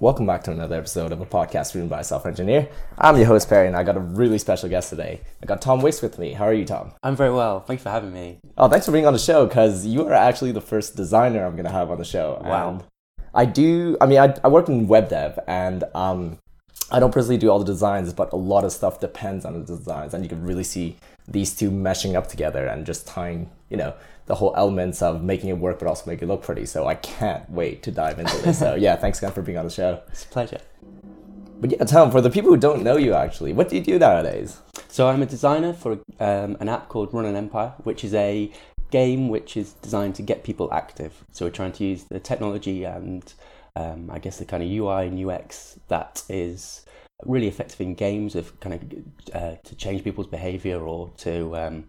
Welcome back to another episode of a podcast written by a software engineer. I'm your host Perry, and I got a really special guest today. I got Tom Wicks with me. How are you, Tom? I'm very well. Thanks for having me. Oh, thanks for being on the show because you are actually the first designer I'm going to have on the show. Wow. And I do. I mean, I, I work in web dev, and um, I don't personally do all the designs, but a lot of stuff depends on the designs, and you can really see these two meshing up together and just tying, you know, the whole elements of making it work, but also make it look pretty. So I can't wait to dive into this. so yeah, thanks again for being on the show. It's a pleasure. But yeah, Tom, for the people who don't know you actually, what do you do nowadays? So I'm a designer for um, an app called Run an Empire, which is a game which is designed to get people active. So we're trying to use the technology and um, I guess the kind of UI and UX that is really effective in games of kind of uh, to change people's behavior or to um,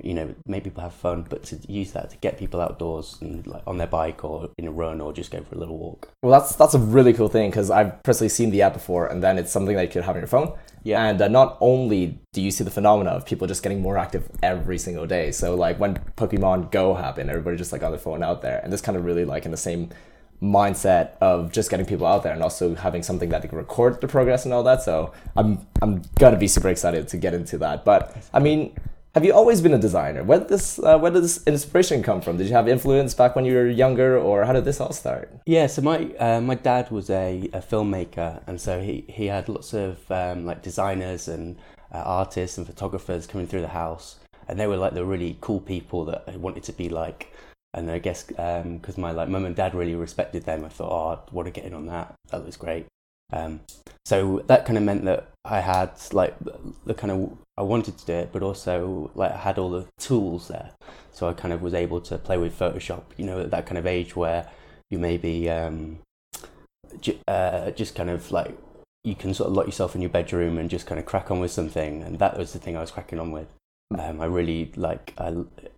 you know make people have fun, but to use that to get people outdoors and like on their bike or in a run or just go for a little walk. Well, that's that's a really cool thing because I've personally seen the app before, and then it's something that you could have on your phone. Yeah. And uh, not only do you see the phenomena of people just getting more active every single day, so like when Pokemon Go happened, everybody just like on their phone out there, and this kind of really like in the same mindset of just getting people out there and also having something that they can record the progress and all that. So I'm I'm gonna be super excited to get into that. But I mean, have you always been a designer? Where did this uh, where did this inspiration come from? Did you have influence back when you were younger, or how did this all start? Yeah, so my uh, my dad was a, a filmmaker, and so he, he had lots of um, like designers and uh, artists and photographers coming through the house, and they were like the really cool people that I wanted to be like. And I guess because my like mum and dad really respected them, I thought, oh, I want to get in on that. That was great. Um, so that kind of meant that I had like the kind of I wanted to do it, but also like I had all the tools there, so I kind of was able to play with Photoshop. You know, at that kind of age where you maybe um, j- uh, just kind of like you can sort of lock yourself in your bedroom and just kind of crack on with something, and that was the thing I was cracking on with. Um, I really like I,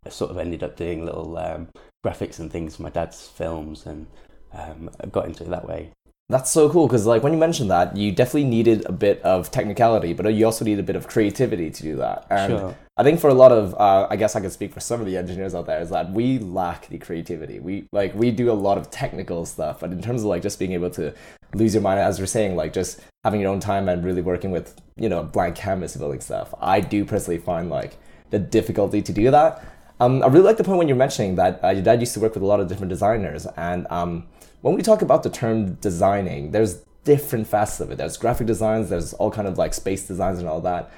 sort of ended up doing little um, graphics and things for my dad's films, and um, I got into it that way. That's so cool because, like, when you mentioned that, you definitely needed a bit of technicality, but you also need a bit of creativity to do that. And Sure. I think for a lot of, uh, I guess I can speak for some of the engineers out there, is that we lack the creativity. We like we do a lot of technical stuff, but in terms of like just being able to lose your mind, as we're saying, like just having your own time and really working with you know blank canvas building stuff, I do personally find like the difficulty to do that. Um, I really like the point when you're mentioning that uh, your dad used to work with a lot of different designers, and um, when we talk about the term designing, there's different facets of it. There's graphic designs, there's all kind of like space designs and all that.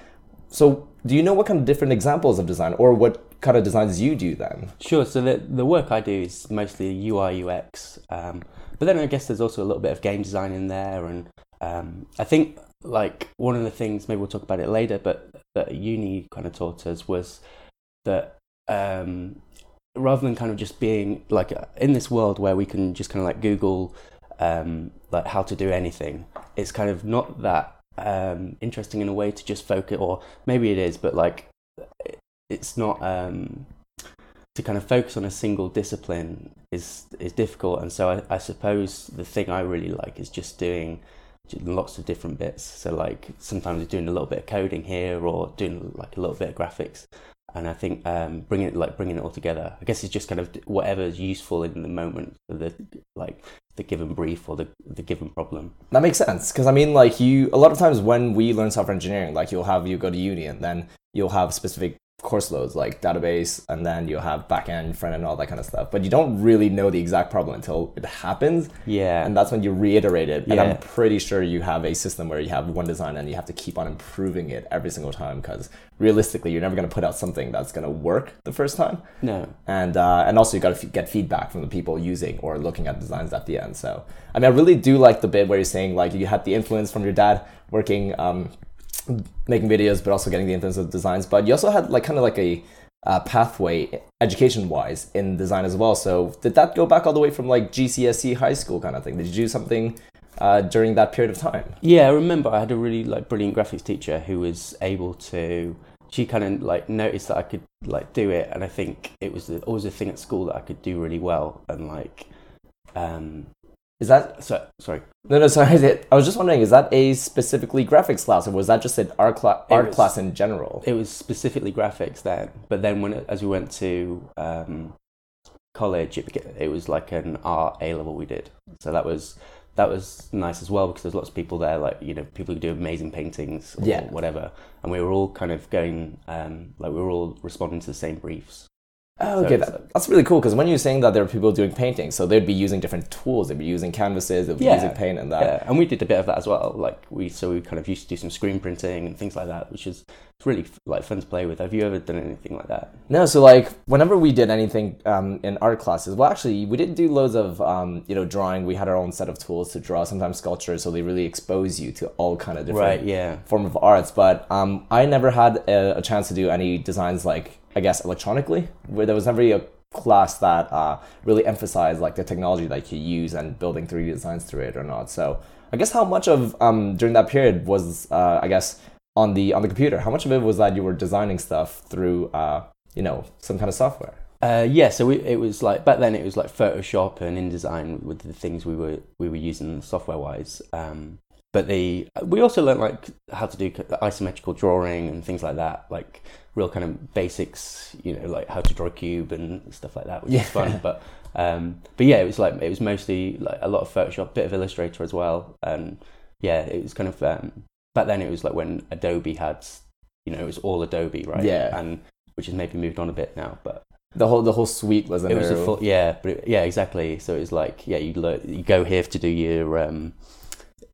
So, do you know what kind of different examples of design, or what kind of designs you do then? Sure. So the the work I do is mostly UI UX, um, but then I guess there's also a little bit of game design in there, and um, I think like one of the things maybe we'll talk about it later, but that uni kind of taught us was that um, rather than kind of just being like uh, in this world where we can just kind of like Google um, like how to do anything, it's kind of not that um, interesting in a way to just focus, or maybe it is, but like it's not um, to kind of focus on a single discipline is is difficult, and so I, I suppose the thing I really like is just doing lots of different bits. So like sometimes doing a little bit of coding here, or doing like a little bit of graphics, and I think um, bringing it like bringing it all together. I guess it's just kind of whatever's useful in the moment, the like the given brief or the the given problem. That makes sense because I mean, like you, a lot of times when we learn software engineering, like you'll have you go to uni and then you'll have specific course loads like database and then you'll have backend, front end, all that kind of stuff. But you don't really know the exact problem until it happens, Yeah, and that's when you reiterate it. Yeah. And I'm pretty sure you have a system where you have one design and you have to keep on improving it every single time because realistically, you're never going to put out something that's going to work the first time no, and uh, and also you got to f- get feedback from the people using or looking at designs at the end. So I mean, I really do like the bit where you're saying like you had the influence from your dad working, um, making videos, but also getting the influence of designs. But you also had like kind of like a uh, pathway education wise in design as well. So did that go back all the way from like GCSE high school kind of thing? Did you do something uh, during that period of time? Yeah, I remember I had a really like brilliant graphics teacher who was able to. She kind of like noticed that I could like do it, and I think it was always a thing at school that I could do really well. And like, um, Is that so sorry, no no sorry? I was just wondering, is that a specifically graphics class or was that just an art, It art was- class in general? it was specifically graphics then. But then when as we went to um, college, it it was like an art A level we did. So that was that was nice as well because there's lots of people there, like you know, people who do amazing paintings or Yeah. whatever, and we were all kind of going, um, like we were all responding to the same briefs. Oh, okay, that, that's really cool because when you're saying that there are people doing painting, so they'd be using different tools, they'd be using canvases, they'd be Yeah. using paint and that. Yeah, and we did a bit of that as well. Like we, so we kind of used to do some screen printing and things like that, which is really like fun to play with. Have you ever done anything like that? No, so like whenever we did anything um, in art classes, well, actually, we didn't do loads of um, you know drawing. We had our own set of tools to draw. Sometimes sculpture, so they really expose you to all kind of different Right. Yeah. form of arts. But um, I never had a, a chance to do any designs like I guess electronically. Where there was never a class that uh, really emphasized like the technology that you use and building 3D designs through it or not. So I guess how much of um, during that period was uh, I guess on the on the computer? How much of it was that you were designing stuff through uh, you know some kind of software? Uh, yeah, so we, it was like back then it was like Photoshop and InDesign with the things we were we were using software wise. Um, but the we also learned like how to do isometrical drawing and things like that, like real kind of basics, you know, like how to draw a cube and stuff like that, which Yeah. is fun. But um, but yeah, it was like it was mostly like a lot of Photoshop, bit of Illustrator as well, and yeah, it was kind of um, back then it was like when Adobe had, you know, it was all Adobe, right? Yeah. and which has maybe moved on a bit now, but The whole the whole suite was it was a full yeah but it, yeah exactly so it was like yeah you learn, you go here to do your um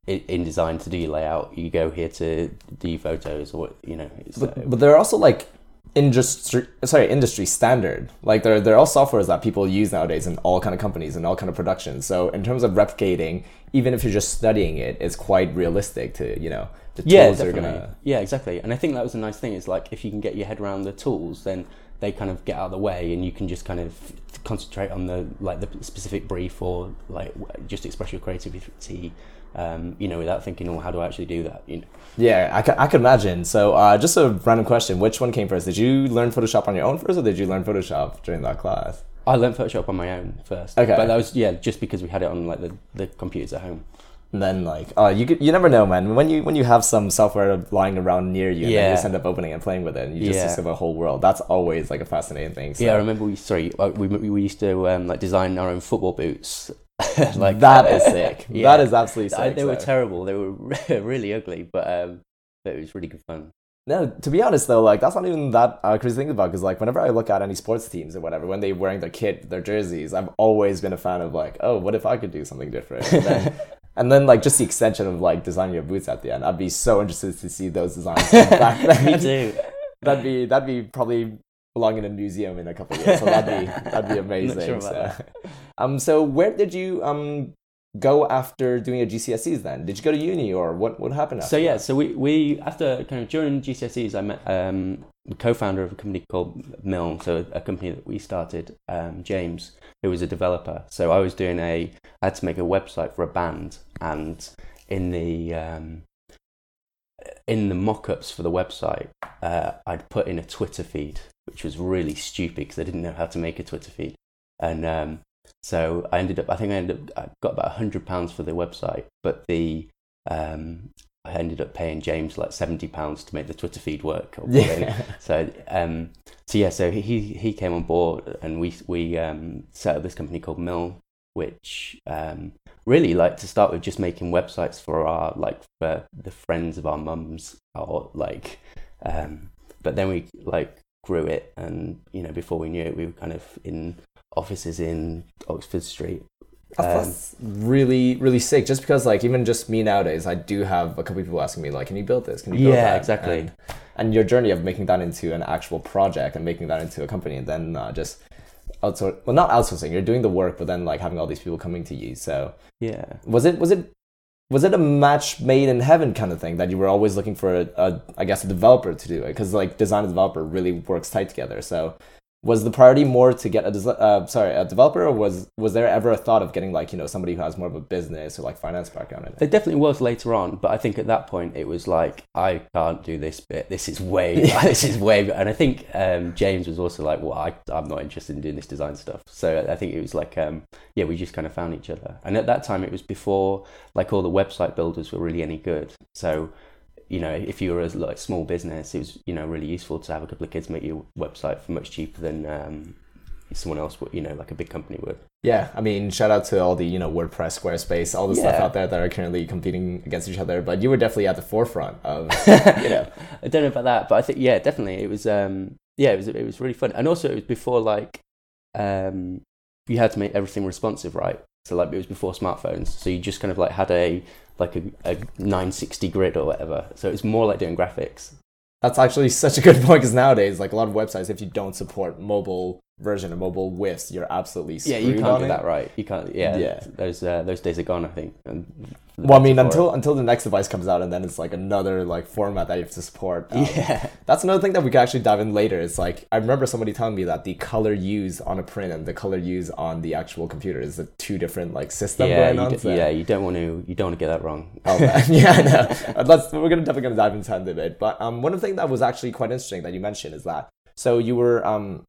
InDesign to do your layout you go here to do your photos or you know it's, uh, but, but they're also like industry sorry industry standard. Like they're they're all softwares that people use nowadays in all kind of companies and all kind of productions. So in terms of replicating even if you're just studying it it's quite realistic to you know the yeah tools are gonna yeah exactly. And i think that was a nice thing. Is like if you can get your head around the tools then they kind of get out of the way and you can just kind of concentrate on the like the specific brief or like just express your creativity um, you know without thinking oh how do i actually do that you know yeah I could, I could imagine so uh, just a random question which one came first did you learn photoshop on your own first or did you learn photoshop during that class I learned Photoshop on my own first. Okay. But that was yeah, just because we had it on like the, the computers at home. and then like uh, you could, you never know man when you when you have some software lying around near you and then you just end up opening and playing with it and you just Yeah. discover a whole world that's always like a fascinating thing so. Yeah, I remember we sorry uh, we we we used to um, like design our own football boots. like that is sick. Yeah. That is absolutely sick. I- they were terrible. They were really ugly, but um, but it was really good fun. no, to be honest though, like that's not even that uh, crazy to think about. Because like whenever I look at any sports teams or whatever, when they're wearing their kit, their jerseys, I've always been a fan of like, oh, what if I could do something different? And then, and then like just the extension of like designing your boots at the end. I'd be so interested to see those designs back then. Me too. That'd be that'd be probably belong in a museum in a couple of years. So that'd be that'd be amazing. sure so. Um, so where did you um go after doing your GCSEs then? Did you go to uni or what what happened after So yeah, that? so we, we after kind of during GCSEs, I met um, the co-founder of a company called Milne, so a company that we started, um, James, who was a developer. So I was doing a, I had to make a website for a band, and in the um, in the mock-ups for the website, uh, I'd put in a Twitter feed, which was really stupid because I didn't know how to make a Twitter feed, and um, so I ended up, I think I ended up, I got about hundred pounds for the website, but the um, I ended up paying James like seventy pounds to make the Twitter feed work. or yeah. So um, so yeah, so he he came on board and we we um, set up this company called Milne, which um, really like to start with just making websites for our like for the friends of our mums or like, um, but then we like grew it and you know before we knew it we were kind of in offices in Oxford Street. Um, That's really, really sick. Just because, like, even just me nowadays, I do have a couple of people asking me, like, "Can you build this? Can you build Yeah, that?" exactly. And, and your journey of making that into an actual project and making that into a company, and then uh, just outsource. Well, not outsourcing. You're doing the work, but then like having all these people coming to you. So, yeah. was it was it was it a match made in heaven kind of thing that you were always looking for a, a I guess a developer to do it because like design and developer really works tight together. So was the priority more to get a uh, sorry a developer or was was there ever a thought of getting like you know somebody who has more of a business or like finance background in it? There definitely was later on, but I think at that point it was like I can't do this bit. This is way, this is way. And I think um, James was also like, well, I, I'm not interested in doing this design stuff. So I think it was like, um, yeah, we just kind of found each other. And at that time, it was before like all the website builders were really any good. So you know, if you were a like small business, it was you know really useful to have a couple of kids make your website for much cheaper than um, someone else would, you know, like a big company would. Yeah, I mean, shout out to all the you know WordPress, Squarespace, all the stuff out there that are currently competing against each other. But you were definitely at the forefront of you know. I don't know about that, but I think yeah, definitely it was. Um, yeah, it was it was really fun, and also it was before like um, you had to make everything responsive, right? So like it was before smartphones, so you just kind of like had a like a, a 960 grid or whatever. So it's more like doing graphics. That's actually such a good point because nowadays, like a lot of websites, if you don't support mobile version of mobile whiffs, you're absolutely Yeah, you can't it. that right. You can't. Yeah, Yeah. Those uh, those days are gone, I think. And Well, I mean, until until the next device comes out, and then it's like another like format that you have to support. it. Um, yeah, That's another thing that we can actually dive in later. It's like I remember somebody telling me that the color used on a print and the color used on the actual computer is a two different like system yeah, going you on. d- so- yeah. You don't want to. You don't want to get that wrong. Oh man, yeah, I know. Uh, Let's we're gonna definitely gonna dive into that a bit. But um, one of the things that was actually quite interesting that you mentioned is that so you were um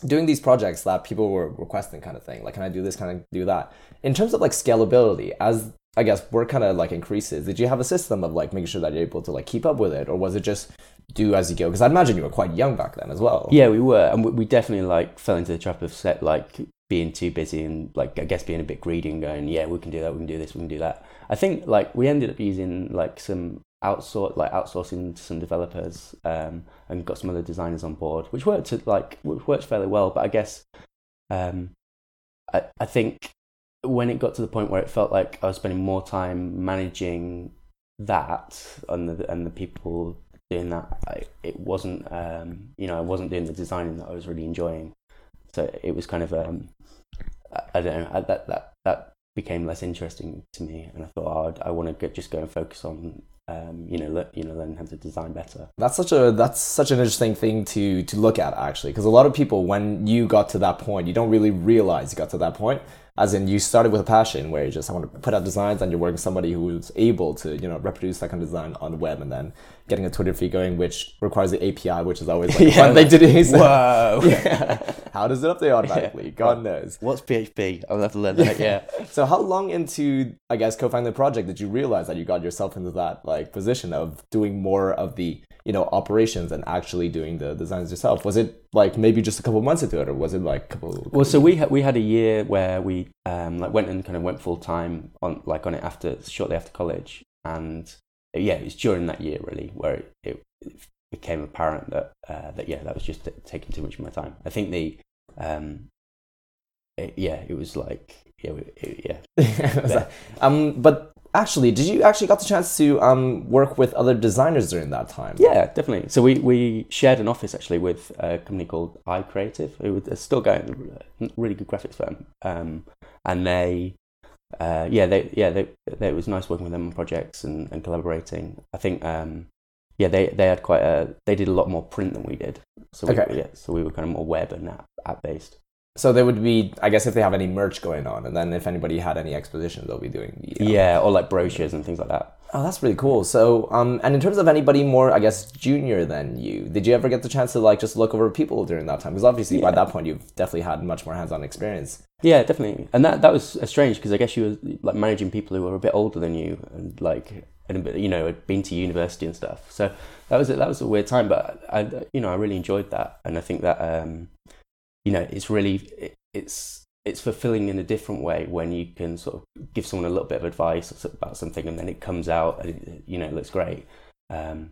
doing these projects that people were requesting, kind of thing. Like, can I do this? kind of do that? In terms of like scalability, as I guess work kind of like increases, did you have a system of like making sure that you're able to like keep up with it, or was it just do as you go? Because I imagine you were quite young back then as well. Yeah, we were, and we, definitely like fell into the trap of set like being too busy and like I guess being a bit greedy and going, yeah, we can do that, we can do this, we can do that. I think like we ended up using like some outsource like outsourcing to some developers um, and got some other designers on board, which worked to, like which worked fairly well. But I guess um, I I think when it got to the point where it felt like I was spending more time managing that and the and the people doing that, I, it wasn't um, you know I wasn't doing the designing that I was really enjoying. So it was kind of um, I, I don't know I, that that that became less interesting to me, and I thought oh, I want to just go and focus on um, you know le- you know learning how to design better. That's such a that's such an interesting thing to to look at actually because a lot of people when you got to that point you don't really realize you got to that point as in you started with a passion where you just I want to put out designs and you're working with somebody who's able to you know reproduce that kind of design on the web and then getting a Twitter feed going which requires the API which is always like Yeah, fun thing to do. So, Whoa! yeah. How does it update automatically? God knows. What's PHP? I'll have to learn that. Yeah. So how long into I guess co-founding the project did you realize that you got yourself into that like position of doing more of the you know operations and actually doing the designs yourself? Was it like maybe just a couple months into it, or was it like a couple? Well, so we had we had a year where we um, like went and kind of went full time on like on it after shortly after college, and uh, yeah, it was during that year really where it, it, became apparent that uh, that yeah, that was just taking too much of my time. I think the um, it, yeah, it was like yeah, yeah, Was that- um, but actually, did you actually got the chance to um work with other designers during that time? Yeah, definitely. So we, we shared an office actually with a company called iCreative, who are still going, a really good graphics firm. Um, and they, uh, yeah, they, yeah, they, they, it was nice working with them on projects and, and collaborating. I think, um, yeah, they, they had quite a, they did a lot more print than we did. So we, Okay. yeah, so we were kind of more web and app, app based. So there would be, I guess, if they have any merch going on, and then if anybody had any expositions, they'll be doing the. uh, Yeah, or like brochures and things like that. Oh, that's really cool. So, um, and in terms of anybody more, I guess, junior than you, did you ever get the chance to like just look over people during that time? Because obviously, by that point, you've definitely had much more hands-on experience. Yeah, definitely, and that that was uh, strange because I guess you were like managing people who were a bit older than you and like and you know had been to university and stuff. So that was a, that was a weird time, but I you know I really enjoyed that, and I think that um you know it's really it, it's it's fulfilling in a different way when you can sort of give someone a little bit of advice about something and then it comes out and it, you know it looks great, um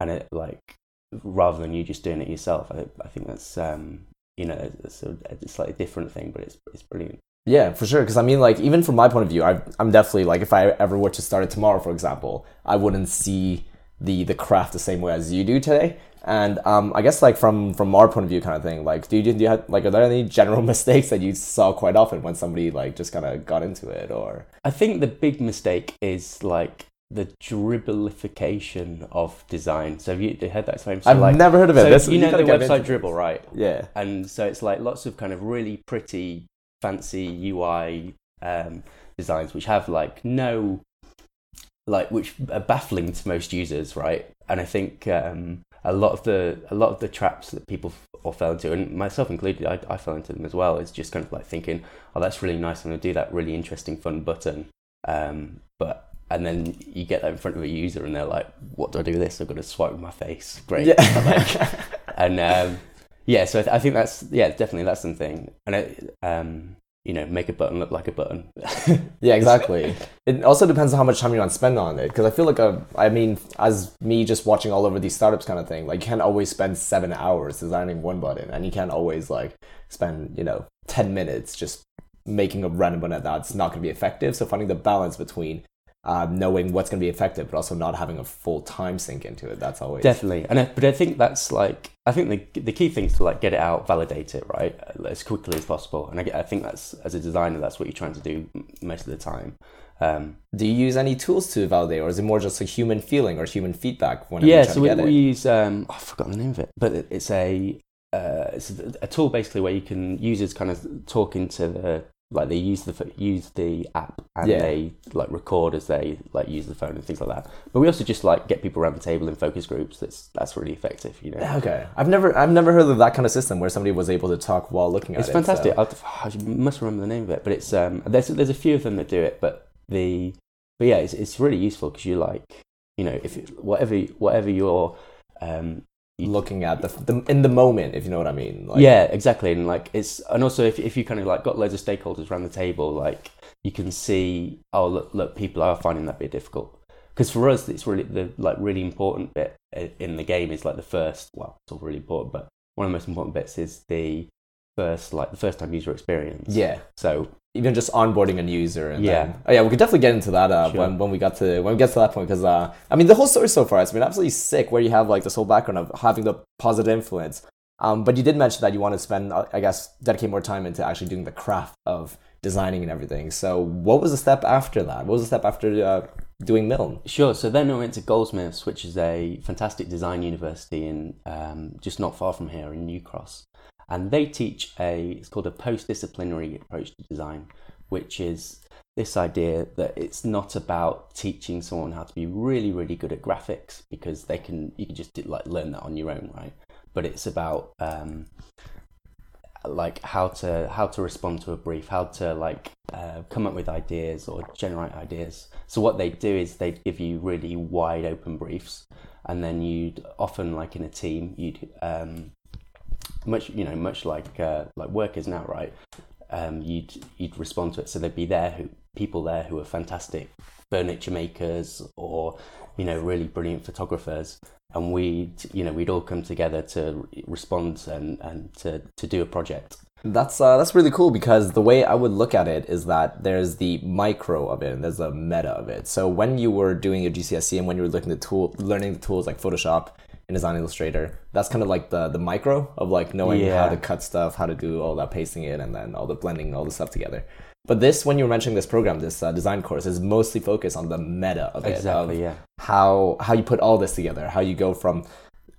and it like rather than you just doing it yourself. I I think that's um you know, it's a, a slightly different thing, but it's it's brilliant. Yeah, for sure. Because I mean, like, even from my point of view, I, I'm definitely like, if I ever were to start it tomorrow, for example, I wouldn't see the the craft the same way as you do today. And um, I guess like from from our point of view, kind of thing. Like, do you do you have like, are there any general mistakes that you saw quite often when somebody like just kind of got into it, or? I think the big mistake is like the dribblification of design. So have you heard that expression? So I've like, never heard of it. so This- you know the website Dribbble, right? Yeah. And so it's like lots of kind of really pretty, fancy UI um, designs, which have like no, like which are baffling to most users, right? And I think um, a lot of the a lot of the traps that people all fell into, and myself included, I, I fell into them as well. Is just kind of like thinking, oh, that's really nice. I'm going to do that really interesting, fun button, um, but. And then you get that in front of a user, and they're like, "What do I do with this? I've got to swipe with my face. Great." Yeah. and um, yeah, so I, th- I think that's yeah, definitely that's something, and it, um, you know, make a button look like a button. Yeah, exactly. it also depends on how much time you want to spend on it. Because I feel like, a, I mean, as me just watching all over these startups kind of thing, like you can't always spend seven hours designing one button, and you can't always like spend, you know, 10 minutes just making a random button that's not going to be effective. So finding the balance between um, knowing what's going to be effective, but also not having a full time sink into it. That's always Definitely, and I, but I think that's like I think the the key thing is to like get it out, validate it right as quickly as possible, and I, I think that's as a designer that's what you're trying to do most of the time. Um, Do you use any tools to validate, or is it more just a human feeling or human feedback? When yeah, you're trying so we, to get we it? use um, oh, I've forgotten the name of it, but it- it's a uh, it's a, a tool basically where you can users kind of talk into the like they use the use the app and Yeah. they like record as they like use the phone and things like that. But we also just like get people around the table in focus groups. That's that's really effective, you know. Okay, I've never I've never heard of that kind of system where somebody was able to talk while looking at It's it. It's fantastic. so- I must remember the name of it, but it's um there's there's a few of them that do it, but the but yeah, it's it's really useful because you like you know if whatever whatever your um looking at the, the in the moment, if you know what I mean. Like, yeah exactly and like it's and also if if you kind of like got loads of stakeholders around the table, like you can see oh look look people are finding that bit difficult because for us it's really the like really important bit in the game is like the first well it's all really important but one of the most important bits is the first like the first time user experience yeah. so Even just onboarding a user, and Yeah. then, oh yeah, we could definitely get into that uh, Sure. when when we got to when we get to that point because uh, I mean the whole story so far has been absolutely sick. Where you have like this whole background of having the positive influence, um, but you did mention that you want to spend, uh, I guess, dedicate more time into actually doing the craft of designing and everything. So what was the step after that? What was the step after uh, doing Milne? Sure. So then I went to Goldsmiths, which is a fantastic design university in um, just not far from here in New Cross, and they teach a it's called a post-disciplinary approach to design, which is this idea that it's not about teaching someone how to be really really good at graphics because they can you can just like learn that on your own, right? But it's about um, like how to how to respond to a brief, how to like uh, come up with ideas or generate ideas. So what they do is they give you really wide open briefs, and then you'd often like in a team you'd um, much you know much like uh, like workers now, right? Um, you'd you'd respond to it. So there'd be there who people there who are fantastic furniture makers or you know really brilliant photographers and we'd you know we'd all come together to respond and and to to do a project That's uh, that's really cool because the way I would look at it is that there's the micro of it and there's the meta of it. So when you were doing your GCSE and when you were looking at tool, learning the tools like Photoshop InDesign Illustrator, that's kind of like the the micro of like knowing Yeah. how to cut stuff, how to do all that pasting in, and then all the blending, all the stuff together. But this, when you were mentioning this program, this uh, design course, is mostly focused on the meta of it, exactly of yeah how how you put all this together, how you go from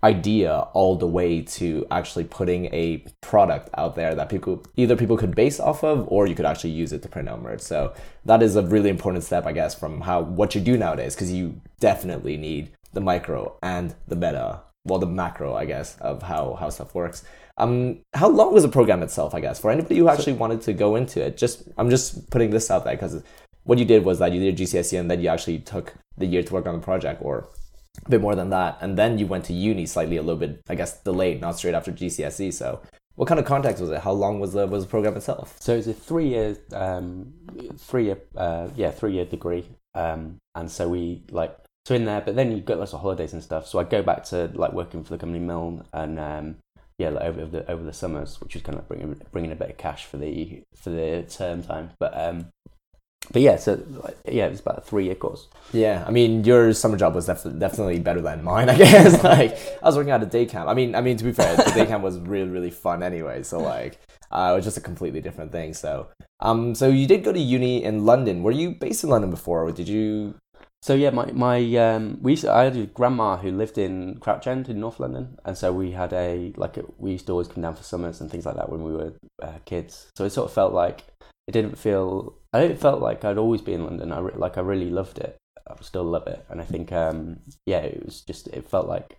idea all the way to actually putting a product out there that people either people could base off of or you could actually use it to print out merch. So that is a really important step, I guess, from how what you do nowadays, because you definitely need the micro and the meta, well, the macro, I guess, of how how stuff works. Um, how long was the program itself? I guess for anybody who actually wanted to go into it, just I'm just putting this out there because what you did was that you did GCSE and then you actually took the year to work on the project, or a bit more than that, and then you went to uni slightly a little bit, I guess, delayed, not straight after GCSE. So, what kind of context was it? How long was the was the program itself? so it's a three year um three year uh yeah three year degree um and so we like so in there but then you got lots of holidays and stuff so i'd go back to like working for the company milne and um yeah like over the over the summers which was kind of like bringing bringing a bit of cash for the for the term time but um but yeah so like, yeah it was about a three year course Yeah, I mean, your summer job was def- definitely better than mine. I guess like I was working at a day camp. I mean, I mean to be fair, the day camp was really really fun anyway. So like, uh, it was just a completely different thing. So, um, so you did go to uni in London. Were you based in London before, or did you? So yeah, my my um, we used to, I had a grandma who lived in Crouch End in North London, and so we had a like a, we used to always come down for summers and things like that when we were uh, kids. So it sort of felt like it didn't feel I it felt like I'd always be in London. I re- like I really loved it. I still love it, and I think um, yeah, it was just it felt like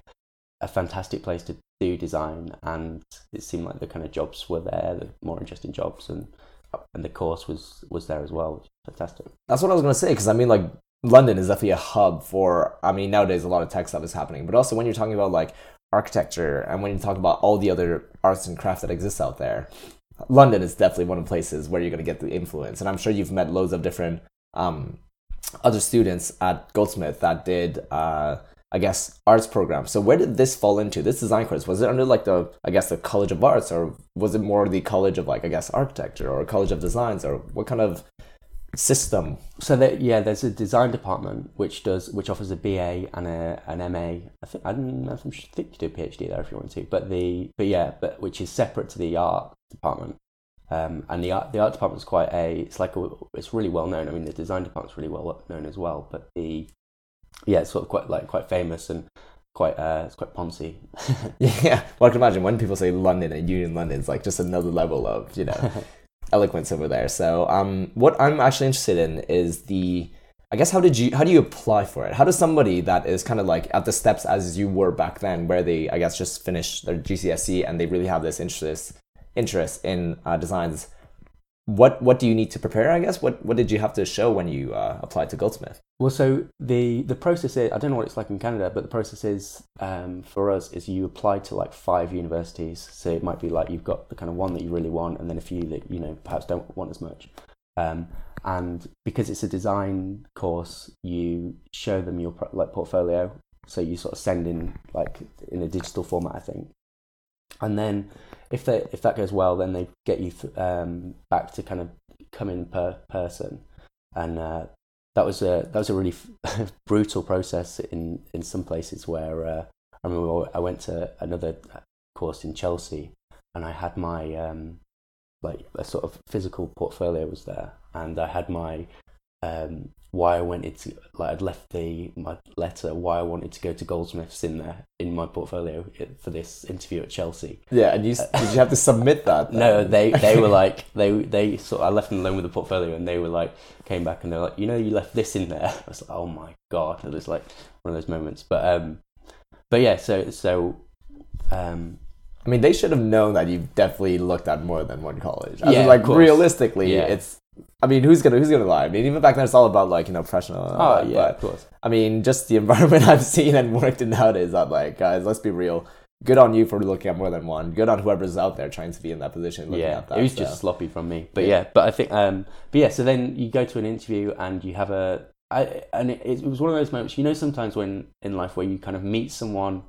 a fantastic place to do design, and it seemed like the kind of jobs were there, the more interesting jobs, and and the course was was there as well, fantastic. That's what I was gonna say because I mean, like London is definitely a hub for. I mean, nowadays a lot of tech stuff is happening, but also when you're talking about like architecture and when you talk about all the other arts and crafts that exist out there, London is definitely one of the places where you're going to get the influence. And I'm sure you've met loads of different um, other students at Goldsmith that did, uh, I guess, arts programs. So where did this fall into? This design course was it under like the, I guess, the College of Arts, or was it more the College of like, I guess, architecture or College of Designs, or what kind of system? So that yeah, there's a design department which does which offers a BA and a an MA. I think I don't know if I think you do a PhD there if you want to, but the but yeah, but which is separate to the art department. Um, and the art the art department is quite a it's like a, it's really well known. I mean, the design department's really well known as well, but the yeah, it's sort of quite like quite famous and quite uh, it's quite poncy. yeah, well, I can imagine when people say London and Union London, it's like just another level of you know eloquence over there. So, um, what I'm actually interested in is the I guess how did you how do you apply for it? How does somebody that is kind of like at the steps as you were back then, where they I guess just finished their GCSE and they really have this interest interest in uh, designs, what what do you need to prepare? I guess what what did you have to show when you uh, applied to Goldsmith? Well, so the the process is I don't know what it's like in Canada, but the process is um, for us is you apply to like five universities. So it might be like you've got the kind of one that you really want, and then a few that you know perhaps don't want as much. Um, and because it's a design course, you show them your like portfolio. So you sort of send in like in a digital format, I think, and then if they if that goes well, then they get you th- um, back to kind of come in per person, and uh, that was a that was a really f- brutal process in in some places where uh, I remember I went to another course in Chelsea, and I had my um, like a sort of physical portfolio was there, and I had my um, why I wanted to like I'd left the my letter why I wanted to go to Goldsmiths in there in my portfolio for this interview at Chelsea. Yeah, and you did you have to submit that? Then? No, they they were like they they sort of, I left them alone with the portfolio and they were like came back and they're like you know you left this in there. I was like oh my god, it was like one of those moments. But um, but yeah, so so um, I mean, they should have known that you've definitely looked at more than one college. I yeah, mean, like realistically, yeah. it's I mean, who's gonna who's gonna lie? I mean, even back then, it's all about like you know professional. Oh yeah, but, of course. I mean, just the environment I've seen and worked in nowadays. I'm like, guys, let's be real. Good on you for looking at more than one. Good on whoever's out there trying to be in that position. Yeah, that, it was so. just sloppy from me. But yeah. yeah. but I think, um, but yeah. So then you go to an interview and you have a, I, and it, it was one of those moments. You know, sometimes when in life where you kind of meet someone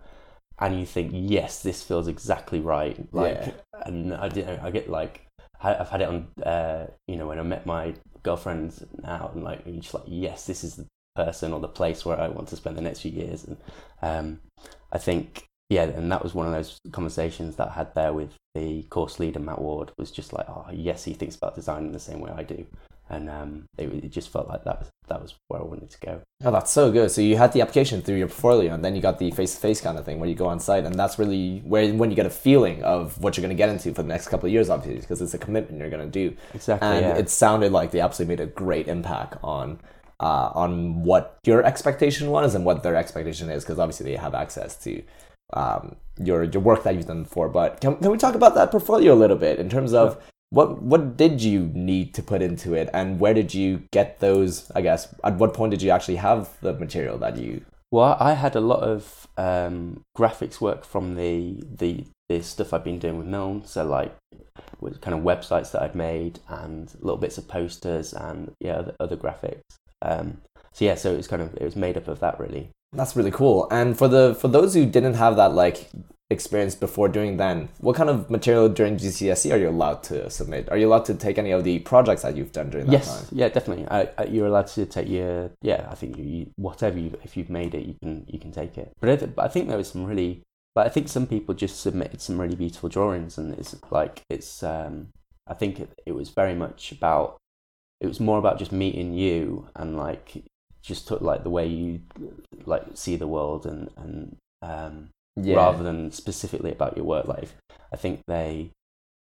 and you think, yes, this feels exactly right. Like, yeah. and I didn't. I get like I've had it on, uh, you know, when I met my girlfriend now, and like, just like, yes, this is the person or the place where I want to spend the next few years. And um, I think, yeah, and that was one of those conversations that I had there with the course leader, Matt Ward, was just like, oh, yes, he thinks about design in the same way I do and um, it, it, just felt like that was that was where I wanted to go. Oh, that's so good. So you had the application through your portfolio, and then you got the face-to-face kind of thing where you go on site, and that's really where when you get a feeling of what you're going to get into for the next couple of years, obviously, because it's a commitment you're going to do. Exactly. And yeah. it sounded like they absolutely made a great impact on. Uh, on what your expectation was and what their expectation is, because obviously they have access to um, your your work that you've done before. But can, can we talk about that portfolio a little bit in terms of what what did you need to put into it and where did you get those i guess at what point did you actually have the material that you well i had a lot of um, graphics work from the the the stuff i've been doing with milne. So like with kind of websites that i'd made and little bits of posters and yeah other, other graphics. Um, so yeah so it was kind of it was made up of that really that's really cool. And for the for those who didn't have that like experience before doing then what kind of material during gcse are you allowed to submit? Are you allowed to take any of the projects that you've done during that yes, time? Yeah definitely. I, I, you're allowed to take your yeah i think you, whatever you if you've made it you can you can take it. But I, but I think there was some really but i think some people just submitted some really beautiful drawings and it's like it's um i think it, it was very much about it was more about just meeting you and like just took like the way you like see the world and and um yeah. rather than specifically about your work life. I think they,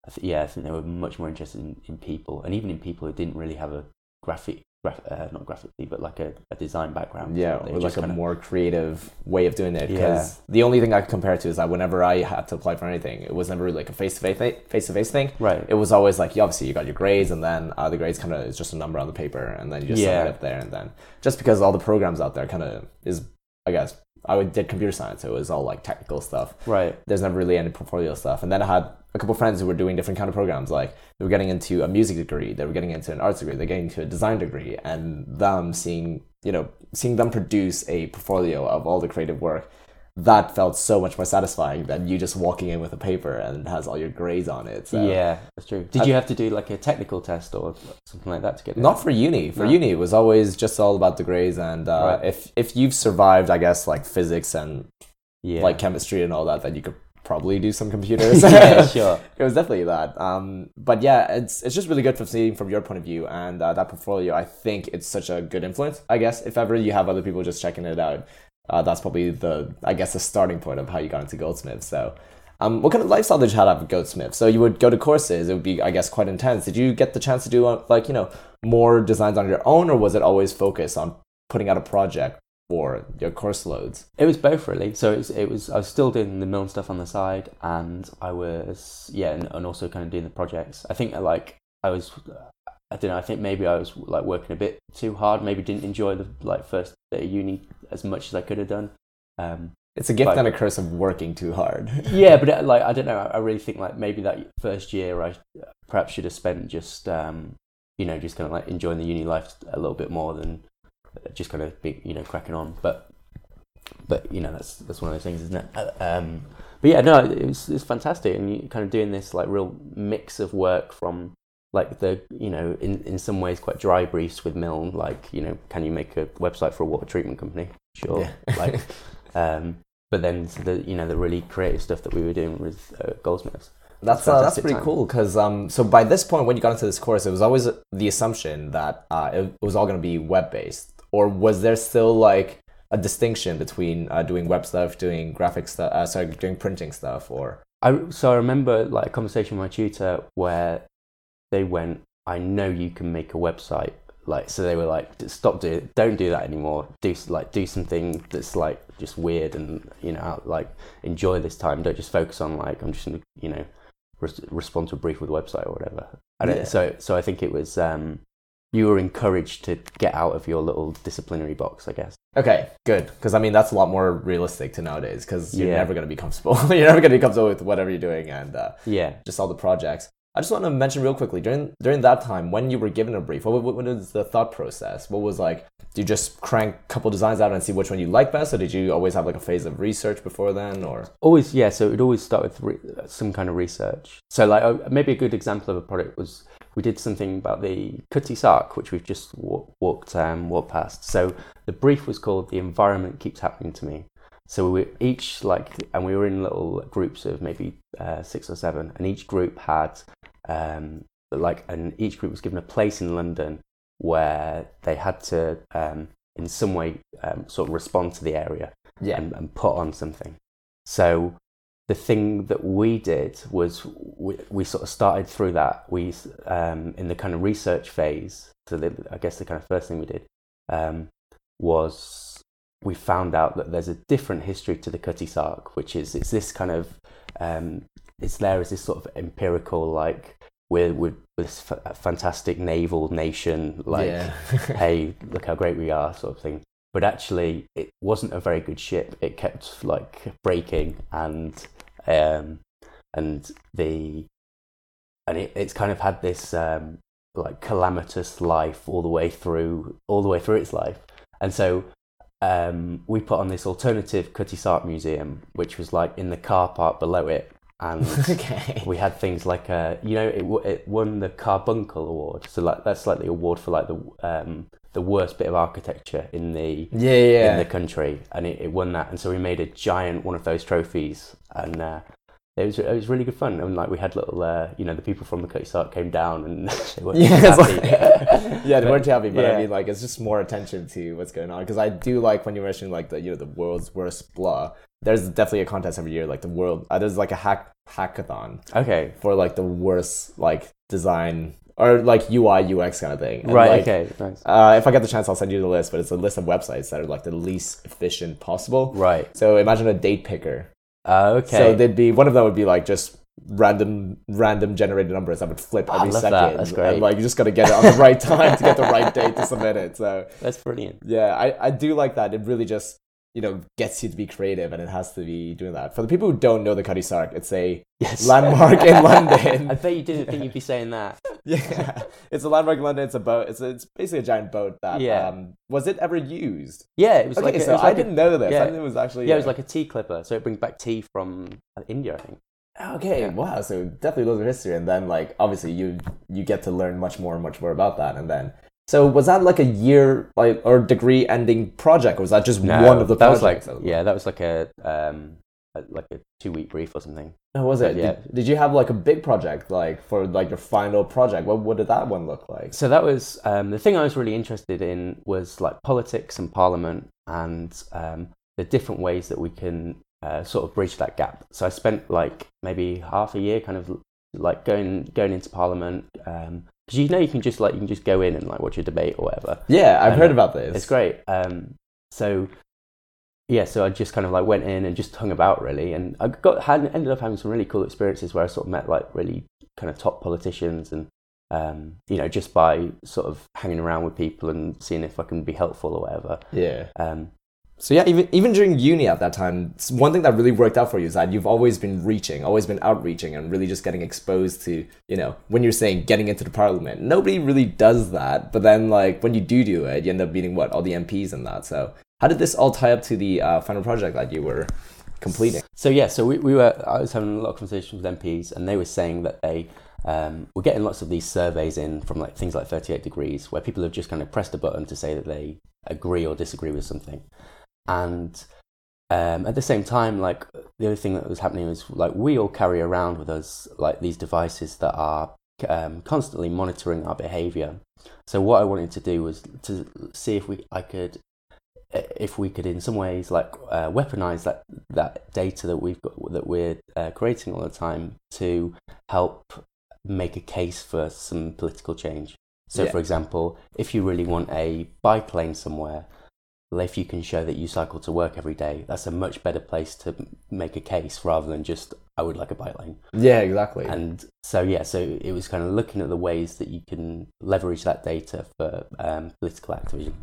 I th- yeah, I think they were much more interested in, in people, and even in people who didn't really have a graphic, graph, uh, not graphically, but like a, a design background. Yeah, or like a more creative way of doing it. Because yeah. the only thing I can compare it to is that whenever I had to apply for anything, it was never really like a face to face face to face thing. Right. It was always like, obviously, you got your grades, and then uh, the grades kind of is just a number on the paper, and then you just yeah. it up there, and then just because all the programs out there kind of is I guess I did computer science, so it was all like technical stuff. Right. There's never really any portfolio stuff. And then I had a couple friends who were doing different kind of programs. Like they were getting into a music degree, they were getting into an arts degree, they're getting into a design degree, and them seeing you know seeing them produce a portfolio of all the creative work. That felt so much more satisfying than you just walking in with a paper and it has all your grades on it. So. Yeah, that's true. Did I- you have to do like a technical test or something like that to get it? Not for uni. For No. uni, it was always just all about the grades, and uh, Right. if if you've survived, I guess like physics and yeah. like chemistry and all that, then you could probably do some computers. yeah, sure. it was definitely that. Um, but yeah, it's it's just really good for seeing from your point of view and uh, that portfolio. I think it's such a good influence. I guess if ever you have other people just checking it out, uh, that's probably the I guess the starting point of how you got into Goldsmith. So. Um, what kind of lifestyle did you have at Goldsmith? So you would go to courses. It would be, I guess, quite intense. Did you get the chance to do uh, like you know more designs on your own, or was it always focused on putting out a project for your course loads? It was both really. So it was, it was I was still doing the Milne stuff on the side, and I was yeah, and, and also kind of doing the projects. I think like I was, I don't know. I think maybe I was like working a bit too hard. Maybe didn't enjoy the like first bit of uni as much as I could have done. Um, It's a gift Like- and a curse of working too hard. yeah, but uh, like I don't know. I really think like maybe that first year I perhaps should have spent just um, you know just kind of like enjoying the uni life a little bit more than just kind of be you know cracking on. But but you know that's that's one of those things, isn't it? Uh, Um, but yeah, no, it was it's fantastic, and you kind of doing this like real mix of work from like the you know in in some ways quite dry briefs with Milne, like you know can you make a website for a water treatment company? Sure, Yeah. like. Um, but then the you know the really creative stuff that we were doing with uh, Goldsmiths. That's uh, that's pretty time. cool because um so by this point when you got into this course it was always the assumption that uh, it was all going to be web based or was there still like a distinction between uh, doing web stuff doing graphic stuff uh, sorry doing printing stuff or I so I remember like a conversation with my tutor where they went, "I know you can make a website." Like so, they were like, "D- "Stop do don't do that anymore. Do like do something that's like just weird and you know like enjoy this time. Don't just focus on like I'm just gonna you know res- respond to a brief with a website or whatever." Yeah. So so I think it was um, you were encouraged to get out of your little disciplinary box, I guess. okay good because i mean that's a lot more realistic to nowadays because you're Yeah. never going to be comfortable you're never going to be comfortable with whatever you're doing and uh, Yeah. just all the projects i just want to mention real quickly during during that time when you were given a brief what, what, what was the thought process what was like do you just crank a couple designs out and see which one you like best or did you always have like a phase of research before then or Always, yeah. So it always start with re- some kind of research. So, like, uh, maybe a good example of a product was we did something about the Cutty Sark, which we've just wa- walked um, walked past. So the brief was called "The Environment Keeps Happening to Me." So we were each like, and we were in little groups of maybe uh, six or seven, and each group had um, like, and each group was given a place in London where they had to, um, in some way, um, sort of respond to the area yeah and, and put on something. So the thing that we did was we, we sort of started through that. We um, in the kind of research phase. So the, I guess the kind of first thing we did um, was we found out that there's a different history to the Cutty Sark, which is it's this kind of um, it's there as this sort of empirical like we're we're this f- fantastic naval nation like yeah hey, look how great we are, sort of thing. But actually, it wasn't a very good ship. It kept like breaking, and um, and the and it, it's kind of had this um, like calamitous life all the way through, all the way through its life. And so um, we put on this alternative Cutty Sark Museum, which was like in the car park below it, and okay. we had things like uh, you know it, it won the Carbuncle Award, so like that's like the award for like the um, the worst bit of architecture in the yeah yeah in the country, and it, it won that. And so we made a giant one of those trophies, and uh, it was it was really good fun. And like we had little uh, you know the people from the Cutty Sark came down and they were yeah, happy. like- yeah, they weren't happy, but yeah. I mean, like, it's just more attention to what's going on. Because I do like when you mentioned like the you know the world's worst blah. There's definitely a contest every year, like the world. Uh, there's like a hack hackathon okay, for like the worst like design or like UI UX kind of thing. And, right, like, okay, nice, Uh, if I get the chance, I'll send you the list. But it's a list of websites that are like the least efficient possible. right, So imagine a date picker. Uh, okay. So they'd be one of them would be like just random random generated numbers that would flip I every love second. that. That's great. And like you just gotta get it on the right time to get the right date to submit it. So That's brilliant. yeah, I, I do like that. It really just you know gets you to be creative, and it has to be doing that. For the people who don't know the Cutty Sark, it's a Yes. landmark in London. I bet you didn't think you'd be saying that. yeah, it's a landmark in London. It's a boat. It's a, it's basically a giant boat that. Yeah. Um, was it ever used? Yeah, it was Okay, like a, so was I like a- didn't know this. yeah. I think it was actually. yeah, it was uh, like a tea clipper, so it brings back tea from uh, India, I think. Okay, Yeah. wow. So definitely loads of history, and then like obviously you you get to learn much more and much more about that, and then. So was that like a year like or degree ending project, or was that just No, one of the that was like yeah, that was like a um a, like a two week brief or something. Oh, was it? yeah. Did, did you have like a big project like for like your final project? What what did that one look like? So that was um, the thing I was really interested in was like politics and parliament and um, the different ways that we can uh, sort of bridge that gap. So I spent like maybe half a year kind of like going going into parliament um, because you know you can just like you can just go in and like watch a debate or whatever. Yeah, I've And, heard uh, about this. It's great. Um, so yeah, so I just kind of like went in and just hung about really, and I got had ended up having some really cool experiences where I sort of met like really kind of top politicians and um, you know just by sort of hanging around with people and seeing if I can be helpful or whatever. Yeah. Um, So yeah, even even during uni at that time, one thing that really worked out for you is that you've always been reaching, always been outreaching, and really just getting exposed to, you know, when you're saying getting into the parliament. Nobody really does that, but then like when you do do it, you end up meeting what all the MPs and that. So how did this all tie up to the uh, final project that you were completing? So yeah, so we, we were. I was having a lot of conversations with MPs, and they were saying that they um, were getting lots of these surveys in from like things like Thirty Eight Degrees, where people have just kind of pressed a button to say that they agree or disagree with something, and um, at the same time, like the other thing that was happening was like we all carry around with us like these devices that are um, constantly monitoring our behavior. So what I wanted to do was to see if we I could if we could in some ways like uh, weaponize that that data that we've got that we're uh, creating all the time to help make a case for some political change so Yeah. for example if you really want a bike lane somewhere well, if you can show that you cycle to work every day that's a much better place to make a case rather than just i would like a bike lane Yeah, exactly. and so yeah so it was kind of looking at the ways that you can leverage that data for um, political activism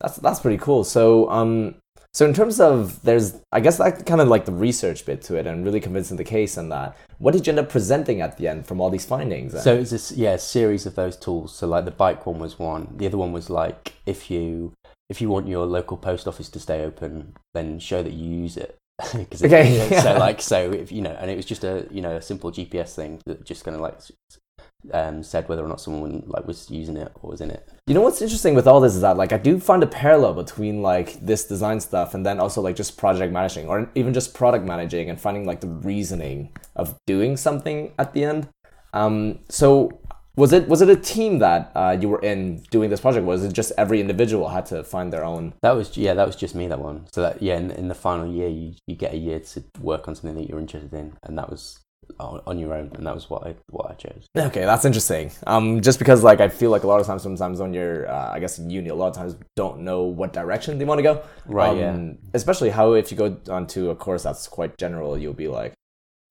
That's that's pretty cool. So um so in terms of there's I guess that kind of like the research bit to it and really convincing the case and that. What did you end up presenting at the end from all these findings? then? So it's this yeah a series of those tools. So like the bike one was one. The other one was like if you if you want your local post office to stay open, then show that you use it. 'Cause it- Okay, So yeah. like so if you know, and it was just a you know a simple GPS thing that just kind of like um, said whether or not someone like was using it or was in it. You know what's interesting with all this is that like I do find a parallel between like this design stuff and then also like just project managing or even just product managing and finding like the reasoning of doing something at the end. Um, so was it was it a team that uh, you were in doing this project? Was it just every individual had to find their own? That was yeah, that was just me that one. So that yeah, in, in the final year, you, you get a year to work on something that you're interested in, and that was on, on your own, and that was what I what I chose. Okay, that's interesting. Um, just because like I feel like a lot of times, sometimes when you're, uh, I guess in uni, a lot of times don't know what direction they want to go. Right, Um, yeah. Especially how if you go onto a course that's quite general, you'll be like,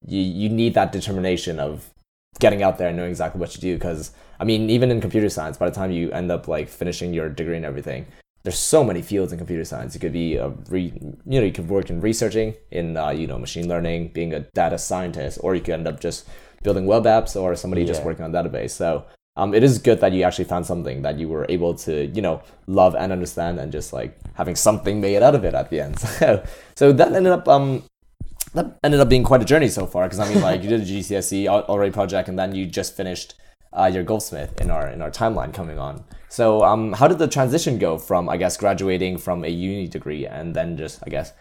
you you need that determination of getting out there and knowing exactly what you do. Because I mean, even in computer science, by the time you end up like finishing your degree and everything, there's so many fields in computer science. You could be a re, you know, you could work in researching in uh, you know machine learning, being a data scientist, or you could end up just building web apps or somebody just working on database. So um, it is good that you actually found something that you were able to you know love and understand and just like having something made out of it at the end. So so that ended up um that ended up being quite a journey so far because I mean like you did a GCSE al- already project and then you just finished uh, your Goldsmith in our in our timeline coming on. So um how did the transition go from I guess graduating from a uni degree and then just I guess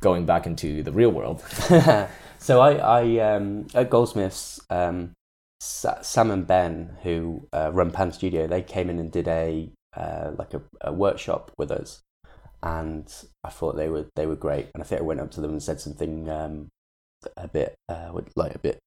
going back into the real world? so I, I um, at Goldsmiths, um, Sa- Sam and Ben, who uh, run Pan Studio, they came in and did a uh, like a, a workshop with us, and I thought they were they were great. And I think I went up to them and said something um, a bit uh, like a bit.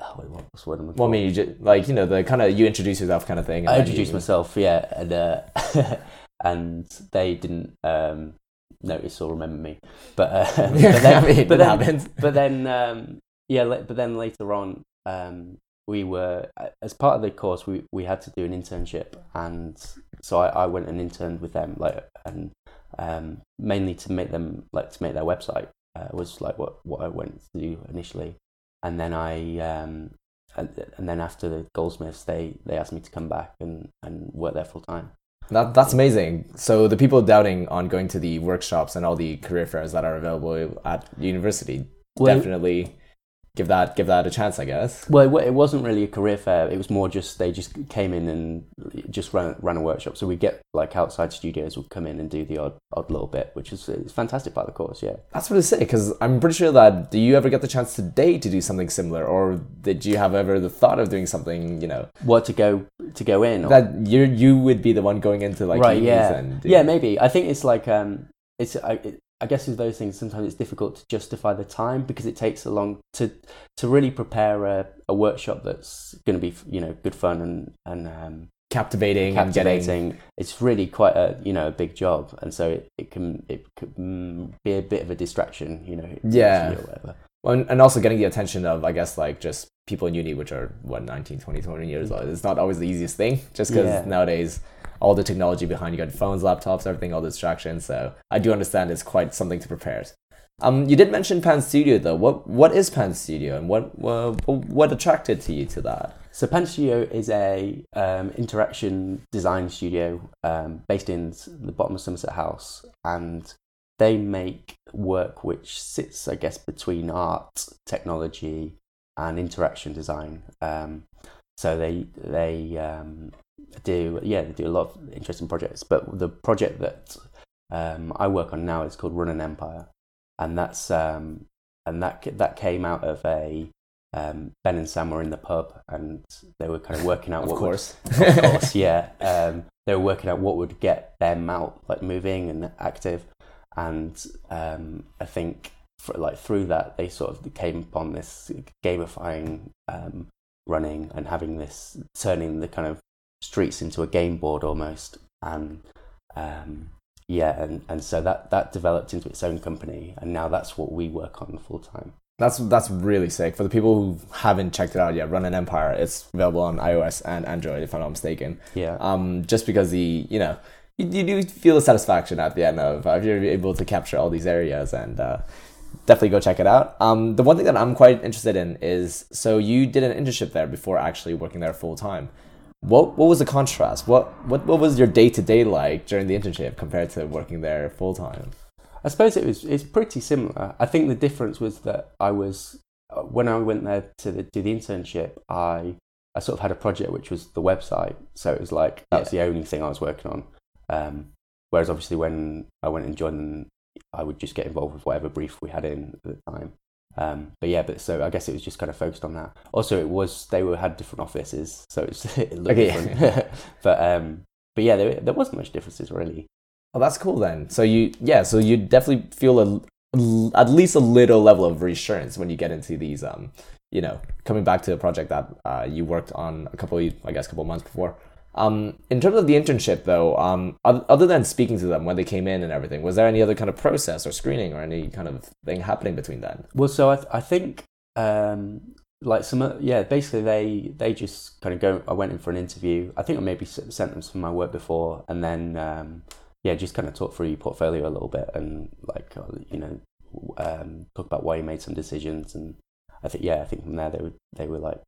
Oh, what was the word I'm Well, I mean, you just, like you know the kind of you introduce yourself kind of thing. I introduced you- myself, yeah, and uh, and they didn't um, notice or remember me, but uh, but then, I mean, but then, but then um, yeah, but then later on, um, we were as part of the course we we had to do an internship, and so I, I went and interned with them, like, and um, mainly to make them like to make their website uh, was like what what I went to do initially, and then I um, and, and then after the Goldsmiths, they they asked me to come back and and work there full time. That, that's amazing. So the people doubting on going to the workshops and all the career fairs that are available at university Well- definitely give that give that a chance, I guess. Well, it, it wasn't really a career fair. It was more just they just came in and just ran ran a workshop. So we get like outside studios would come in and do the odd odd little bit, which is it's fantastic part of the course. Yeah. That's really sick because I'm pretty sure that do you ever get the chance today to do something similar, or did you have ever the thought of doing something? You know What to go to go in? or- that you you would be the one going into like right. Yeah. and Yeah. Maybe. I think it's like um, it's I, it, I guess with those things sometimes it's difficult to justify the time because it takes a long to to really prepare a, a workshop that's going to be you know good fun and and um, captivating, and getting captivating. It's really quite a you know a big job, and so it, it can it could mm, be a bit of a distraction, you know. Yeah. or whatever. And, and also getting the attention of I guess like just people in uni which are what 19 20 20 years old. It's not always the easiest thing just because Yeah. nowadays all the technology behind you got phones laptops everything all the distractions. So I do understand it's quite something to prepare. Um you did mention Pan Studio though. What what is Pan Studio and what uh, what attracted to you to that? So Pan Studio is a um, interaction design studio um, based in the bottom of Somerset House, and they make work which sits, I guess, between art, technology, and interaction design. Um, so they they um, do yeah they do a lot of interesting projects. But the project that um, I work on now is called Run an Empire, and that's um, and that that came out of a um, Ben and Sam were in the pub and they were kind of working out of what course would, of course yeah um, they were working out what would get them out like moving and active and um, I think for, like through that they sort of came upon this gamifying um, running and having this turning the kind of streets into a game board almost and um, yeah and, and so that that developed into its own company and now that's what we work on full time That's that's really sick. For the people who haven't checked it out yet, Run an Empire. It's available on iOS and Android, if I'm not mistaken. yeah Um, just because the you know you, you do feel the satisfaction at the end of uh, if you're able to capture all these areas and uh, definitely go check it out. Um, the one thing that I'm quite interested in is so you did an internship there before actually working there full time. What what was the contrast? What what what was your day to day like during the internship compared to working there full time? I suppose it was it's pretty similar. I think the difference was that I was uh, when I went there to the, do the internship, I I sort of had a project which was the website, so it was like that was the only thing I was working on. Um, whereas obviously when I went and joined I would just get involved with whatever brief we had in at the time. Um, but yeah, but so I guess it was just kind of focused on that. Also, it was they were had different offices, so it's it looked Okay. different. but um, but yeah, there there wasn't much differences really. Oh, that's cool then. So you yeah, so you definitely feel a at least a little level of reassurance when you get into these um you know coming back to a project that uh, you worked on a couple of, I guess a couple of months before. Um, in terms of the internship though, um, other than speaking to them when they came in and everything, was there any other kind of process or screening or any kind of thing happening between then? Well, so I, th- I think um, like some yeah, basically they they just kind of go. I went in for an interview. I think I maybe sent them some of my work before, and then um, yeah, just kind of talk through your portfolio a little bit and like uh, you know um, talk about why you made some decisions. And I think yeah, I think from there they were they were like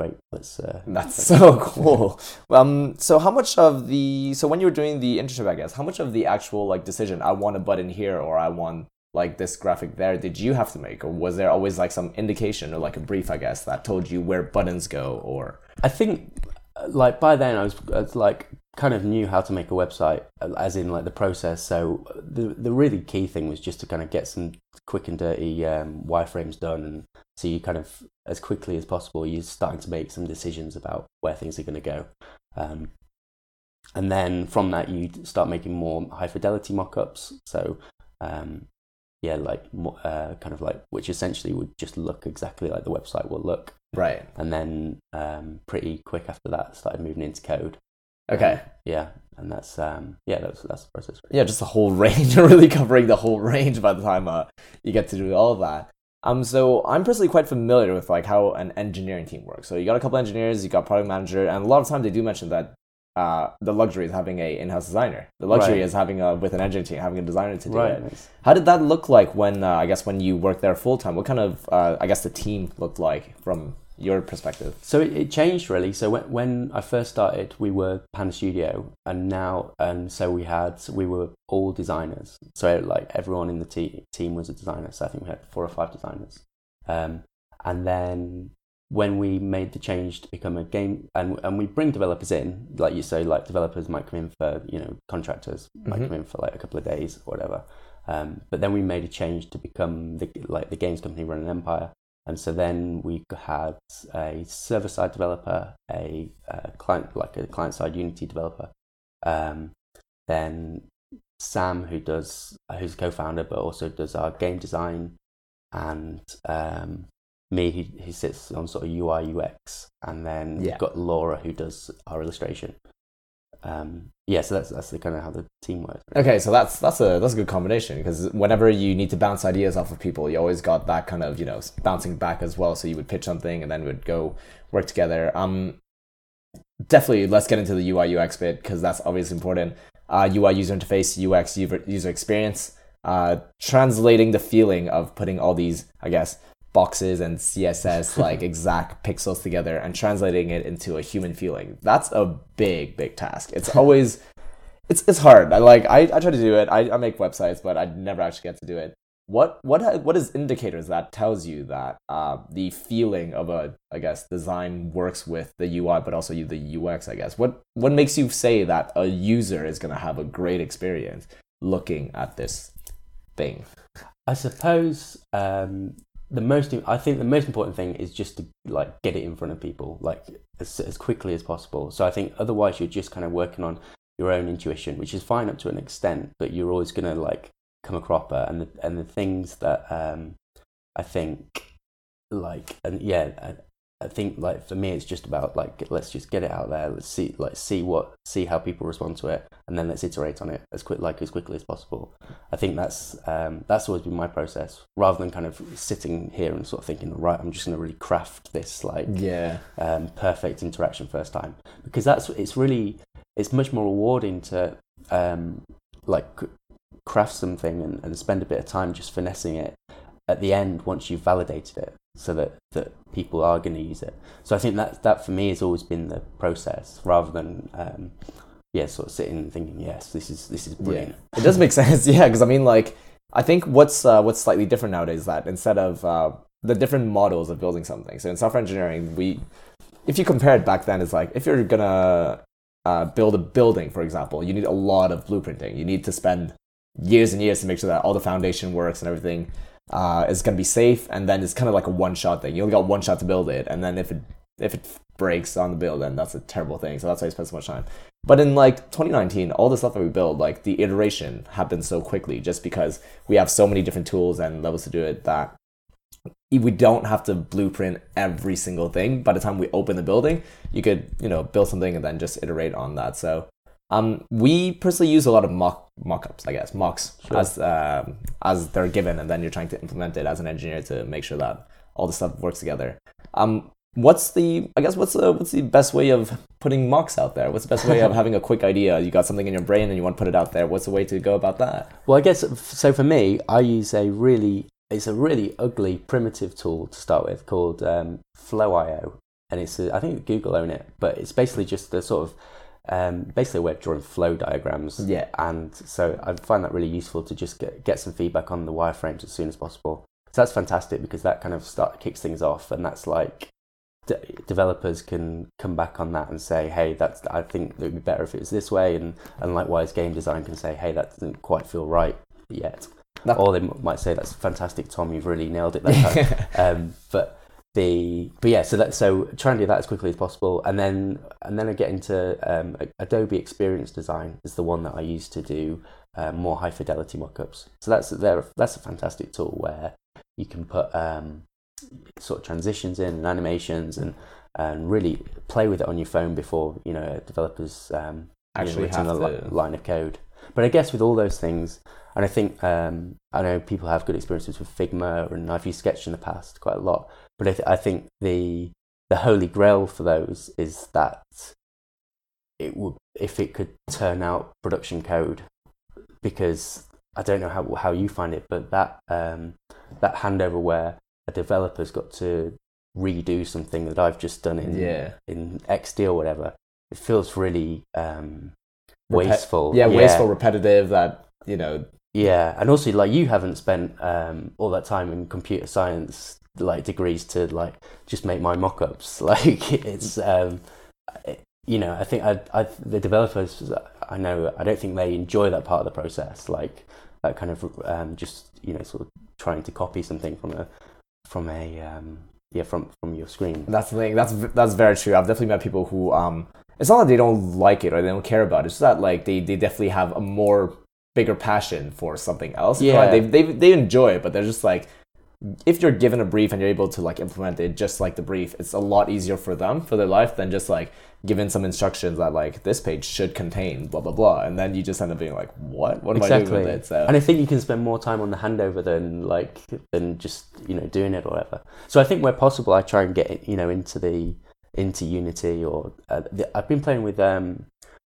great. Let's uh, That's so cool. Um, so how much of the so when you were doing the internship, I guess, how much of the actual like decision I want a button here or I want like this graphic there did you have to make, or was there always like some indication or like a brief, I guess, that told you where buttons go or I think uh, like by then I was, I was like kind of knew how to make a website as in like the process so the the really key thing was just to kind of get some quick and dirty um, wireframes done and so you kind of as quickly as possible you're starting to make some decisions about where things are going to go um, and then from that you start making more high fidelity mock-ups so um, yeah like uh, kind of like which essentially would just look exactly like the website will look right? and then um, pretty quick after that started moving into code. Okay, Yeah, and that's um, yeah, that's that's the process. yeah, just the whole range, really covering the whole range by the time uh, you get to do all of that. Um, so I'm personally quite familiar with like how an engineering team works. So you got a couple engineers, you got product manager, and a lot of times they do mention that uh, the luxury is having a in-house designer. The luxury Right. is having a with an engine team having a designer to do Right. it. nice. How did that look like when uh, I guess when you worked there full time? What kind of uh, I guess the team looked like from your perspective? So it, it changed really. So when, when I first started, we were Pan Studio, and now and so we had we were all designers. So like everyone in the te- team was a designer. So I think we had four or five designers. Um, and then when we made the change to become a game, and and we bring developers in, like you say, like developers might come in for you know contractors might Mhm. come in for like a couple of days or whatever. Um, but then we made a change to become the like the games company Run an Empire. And so then we had a server side developer, a, uh client like a client side Unity developer, um, then Sam who does who's a co-founder but also does our game design, and um, me who, who sits on sort of UI UX, and then Yeah. we've got Laura who does our illustration. Um, yeah, so that's that's the kind of how the team works. Okay, so that's that's a that's a good combination because whenever you need to bounce ideas off of people, you always got that kind of you know bouncing back as well. So you would pitch something and then would go work together. Um, definitely, let's get into the UI UX bit because that's obviously important. Uh, UI user interface, UX user experience, uh, translating the feeling of putting all these, I guess, boxes and CSS like exact pixels together and translating it into a human feeling. That's a big, big task. It's always it's it's hard. I like I, I try to do it. I, I make websites, but I never actually get to do it. What what what is indicators that tells you that uh, the feeling of a I guess design works with the UI, but also you the UX? I guess what what makes you say that a user is gonna have a great experience looking at this thing? I suppose um, the most I think the most important thing is just to like get it in front of people like as, as quickly as possible. So I think otherwise you're just kind of working on your own intuition, which is fine up to an extent, but you're always gonna like come a cropper and the and the things that um, I think like and yeah. I, think like for me it's just about like let's just get it out there. Let's see like see what see how people respond to it and then let's iterate on it as quick like as quickly as possible. I think that's um, that's always been my process, rather than kind of sitting here and sort of thinking, right, I'm just going to really craft this like Yeah, um, perfect interaction first time, because that's it's really it's much more rewarding to um, like craft something and, and spend a bit of time just finessing it at the end once you've validated it, so that that people are going to use it. So I think that that for me has always been the process, rather than um, yeah, sort of sitting and thinking, yes, this is this is brilliant. It does make sense, yeah, because I mean, like, I think what's uh, what's slightly different nowadays is that instead of uh, the different models of building something, so in software engineering, we, if you compare it back then, it's like if you're gonna uh, build a building, for example, you need a lot of blueprinting. You need to spend years and years to make sure that all the foundation works and everything uh, is gonna be safe, and then it's kind of like a one shot thing. You only got one shot to build it, and then if it if it breaks on the build, then that's a terrible thing. So that's why you spend so much time. But in like 2019, all the stuff that we build, like the iteration happens so quickly just because we have so many different tools and levels to do it that we don't have to blueprint every single thing. By the time we open the building, you could, you know, build something and then just iterate on that. So um, we personally use a lot of mock mock-ups, I guess, mocks Sure. as um, as they're given, and then you're trying to implement it as an engineer to make sure that all the stuff works together. Um, what's the I guess what's the what's the best way of putting mocks out there? What's the best way of having a quick idea? You got something in your brain and you want to put it out there. What's the way to go about that? Well, I guess so. For me, I use a really it's a really ugly primitive tool to start with called um, Flow.io, and it's a, I think Google own it, but it's basically just the sort of um, basically of drawing flow diagrams. Yeah. and so I find that really useful to just get get some feedback on the wireframes as soon as possible. So that's fantastic because that kind of start kicks things off, and that's like de- developers can come back on that and say, hey, that's I think it would be better if it was this way, and and likewise, game design can say, hey, that doesn't quite feel right yet, That- or they m- might say, that's fantastic, Tom, you've really nailed it um, but the but yeah, so that so try and do that as quickly as possible, and then and then I get into um, Adobe Experience Design is the one that I use to do um, more high fidelity mockups. So that's there that's a fantastic tool where you can put um, sort of transitions in and animations and and really play with it on your phone before you know developers um, you know, Actually have a li- line of code. But I guess with all those things, and I think um, I know people have good experiences with Figma, and I've used Sketch in the past quite a lot. But I, th- I think the the holy grail for those is that it would if it could turn out production code because I don't know how how you find it, but that um, that handover where a developer's got to redo something that I've just done in Yeah. in XD or whatever, it feels really um, Repet- wasteful. Yeah, wasteful, repetitive. That you know. Yeah, and also like you haven't spent um, all that time in computer science like degrees to like just make my mock-ups. Like it's um, it- you know I think I, I the developers I know I don't think they enjoy that part of the process. Like that kind of um, just you know sort of trying to copy something from a from a um, yeah from from your screen. That's the thing. That's that's very true. I've definitely met people who um. It's not that they don't like it or they don't care about it. It's that like they, they definitely have a more bigger passion for something else. Yeah. They, they they enjoy it, but they're just like if you're given a brief and you're able to like implement it just like the brief, it's a lot easier for them for their life than just like given some instructions that like this page should contain blah blah blah, and then you just end up being like, what? What am I doing with it? So And I think you can spend more time on the handover than like than just you know doing it or whatever. So I think where possible, I try and get it, you know into the into Unity or uh, the, I've been playing with um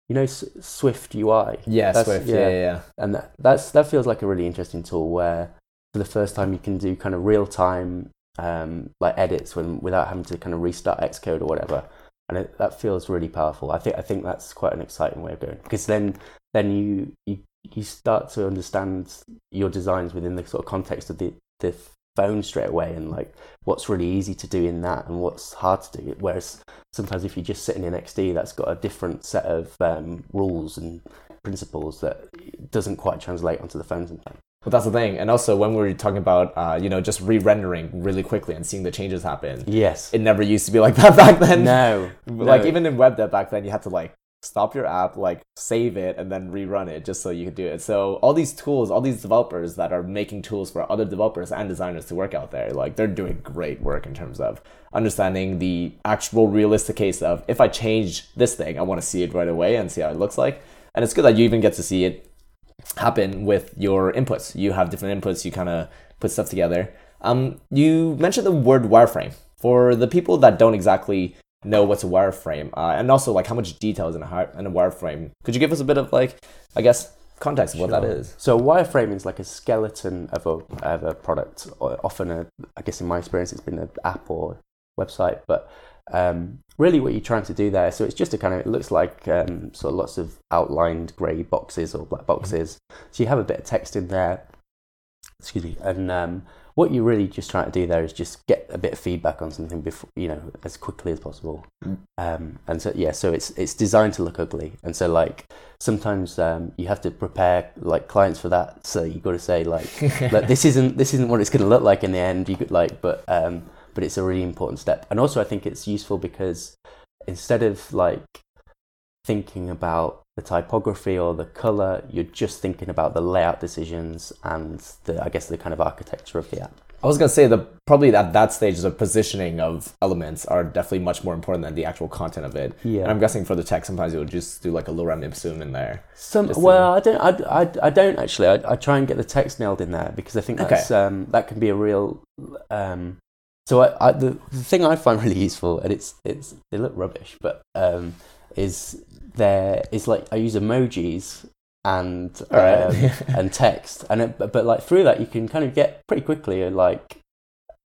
you know S- Swift UI yeah, That's- Swift, yeah. yeah, yeah, yeah. and that, that's that feels like a really interesting tool where for the first time you can do kind of real time um, like edits when without having to kind of restart Xcode or whatever, and it, that feels really powerful. I think I think that's quite an exciting way of going because then then you you you start to understand your designs within the sort of context of the the phone straight away and like what's really easy to do in that and what's hard to do. Whereas sometimes if you're just sitting in XD, that's got a different set of um, rules and principles that doesn't quite translate onto the phone sometimes. But that's the thing. And also when we were talking about uh, you know just re-rendering really quickly and seeing the changes happen, Yes. it never used to be like that back then. no. like no. even in web dev back then, you had to like stop your app, like save it, and then rerun it just so you could do it. So all these tools, all these developers that are making tools for other developers and designers to work out there, like they're doing great work in terms of understanding the actual realistic case of if I change this thing, I want to see it right away and see how it looks like. And it's good that you even get to see it happen with your inputs. You have different inputs, you kind of put stuff together. Um, you mentioned the word wireframe. For the people that don't exactly know what's a wireframe, uh, and also like how much detail is in a, in a wireframe, could you give us a bit of like, I guess, context of what that Sure. is? So a wireframe is like a skeleton of a of a product, or often a I guess in my experience it's been an app or website, but um, really what you're trying to do there. So it's just a kind of it looks like um, sort of lots of outlined grey boxes or black boxes. So you have a bit of text in there. Excuse me, and um, what you're really just trying to do there is just get a bit of feedback on something before you know as quickly as possible. Mm. Um, and so yeah, so it's it's designed to look ugly, and so like sometimes um, you have to prepare like clients for that. So you've got to say like, like this isn't this isn't what it's going to look like in the end. You could like, but um, but it's a really important step. And also, I think it's useful because instead of like thinking about the typography or the color, you're just thinking about the layout decisions and the I guess the kind of architecture of the app. I was gonna say the probably at that stage the positioning of elements are definitely much more important than the actual content of it. Yeah. And I'm guessing for the text sometimes you'll just do like a lorem ipsum in there. Some well, I don't. I, I, I don't actually. I, I try and get the text nailed in there because I think Okay. that's um, that can be a real. Um, so I, I the, the thing I find really useful, and it's it's they look rubbish, but um, is there is like I use emojis and right. um, and text, and it, but, but like through that you can kind of get pretty quickly uh, like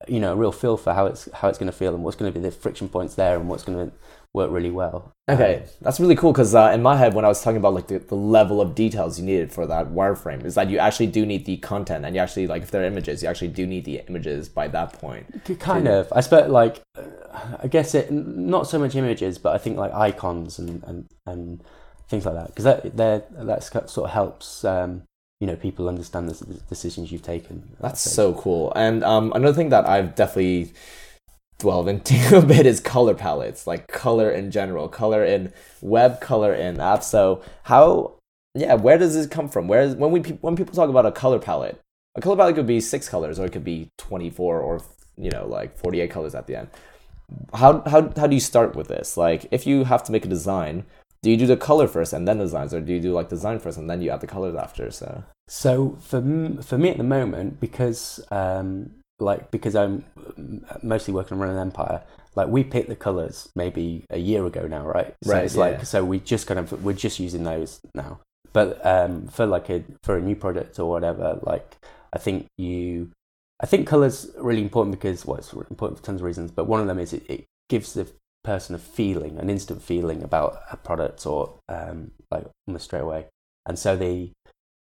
you know a real feel for how it's how it's going to feel and what's going to be the friction points there and what's going to work really well. Okay, that's really cool because uh, in my head, when I was talking about like the, the level of details you needed for that wireframe, is that you actually do need the content, and you actually like if there are images, you actually do need the images by that point. Kind to- of. I suppose like uh, I guess it not so much images, but I think like icons and and, and things like that because that that sort of helps um, you know people understand the s- decisions you've taken. That's so cool. And um, another thing that I've definitely delved into a bit is color palettes, like color in general, color in web, color in apps. So how, yeah, where does this come from? Where is when we when people talk about a color palette, a color palette could be six colors, or it could be twenty four, or you know, like forty eight colors at the end. How how how do you start with this? Like, if you have to make a design. Do you do the color first and then designs, or do you do like design first and then you add the colors after? So So for for me at the moment, because um, like because I'm mostly working on Run an Empire, like we picked the colors maybe a year ago now, right? So Right, it's yeah. like so we just kind of we're just using those now. But um, for like a for a new product or whatever, like I think you, I think colors really important because well, it's important for tons of reasons. But one of them is it, it gives the person a feeling, an instant feeling about a product or um, like almost straight away. And so they,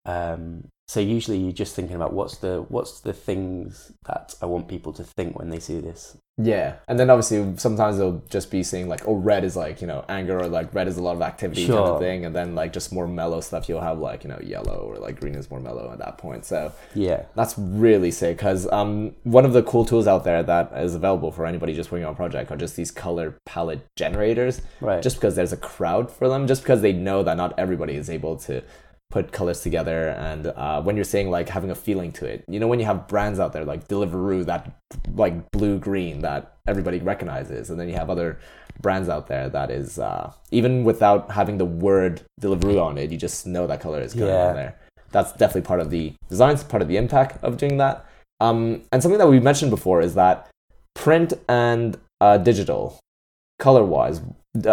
um, so usually you're just thinking about what's the what's the things that I want people to think when they see this. Yeah, and then obviously sometimes they'll just be seeing like, "Oh, red is like you know anger," or like "red is a lot of activity" kind of thing, and then like just more mellow stuff you'll have like you know yellow or like green is more mellow at that point. So Yeah, that's really sick because um one of the cool tools out there that is available for anybody just working on a project are just these color palette generators. right. Just because there's a crowd for them, just because they know that not everybody is able to put colors together and uh, when you're saying like having a feeling to it you know when you have brands out there like deliveroo that like blue green that everybody recognizes and then you have other brands out there that is uh, even without having the word deliveroo on it you just know that color is going Yeah. on there that's definitely part of the design it's part of the impact of doing that um, and something that we mentioned before is that print and uh, digital color wise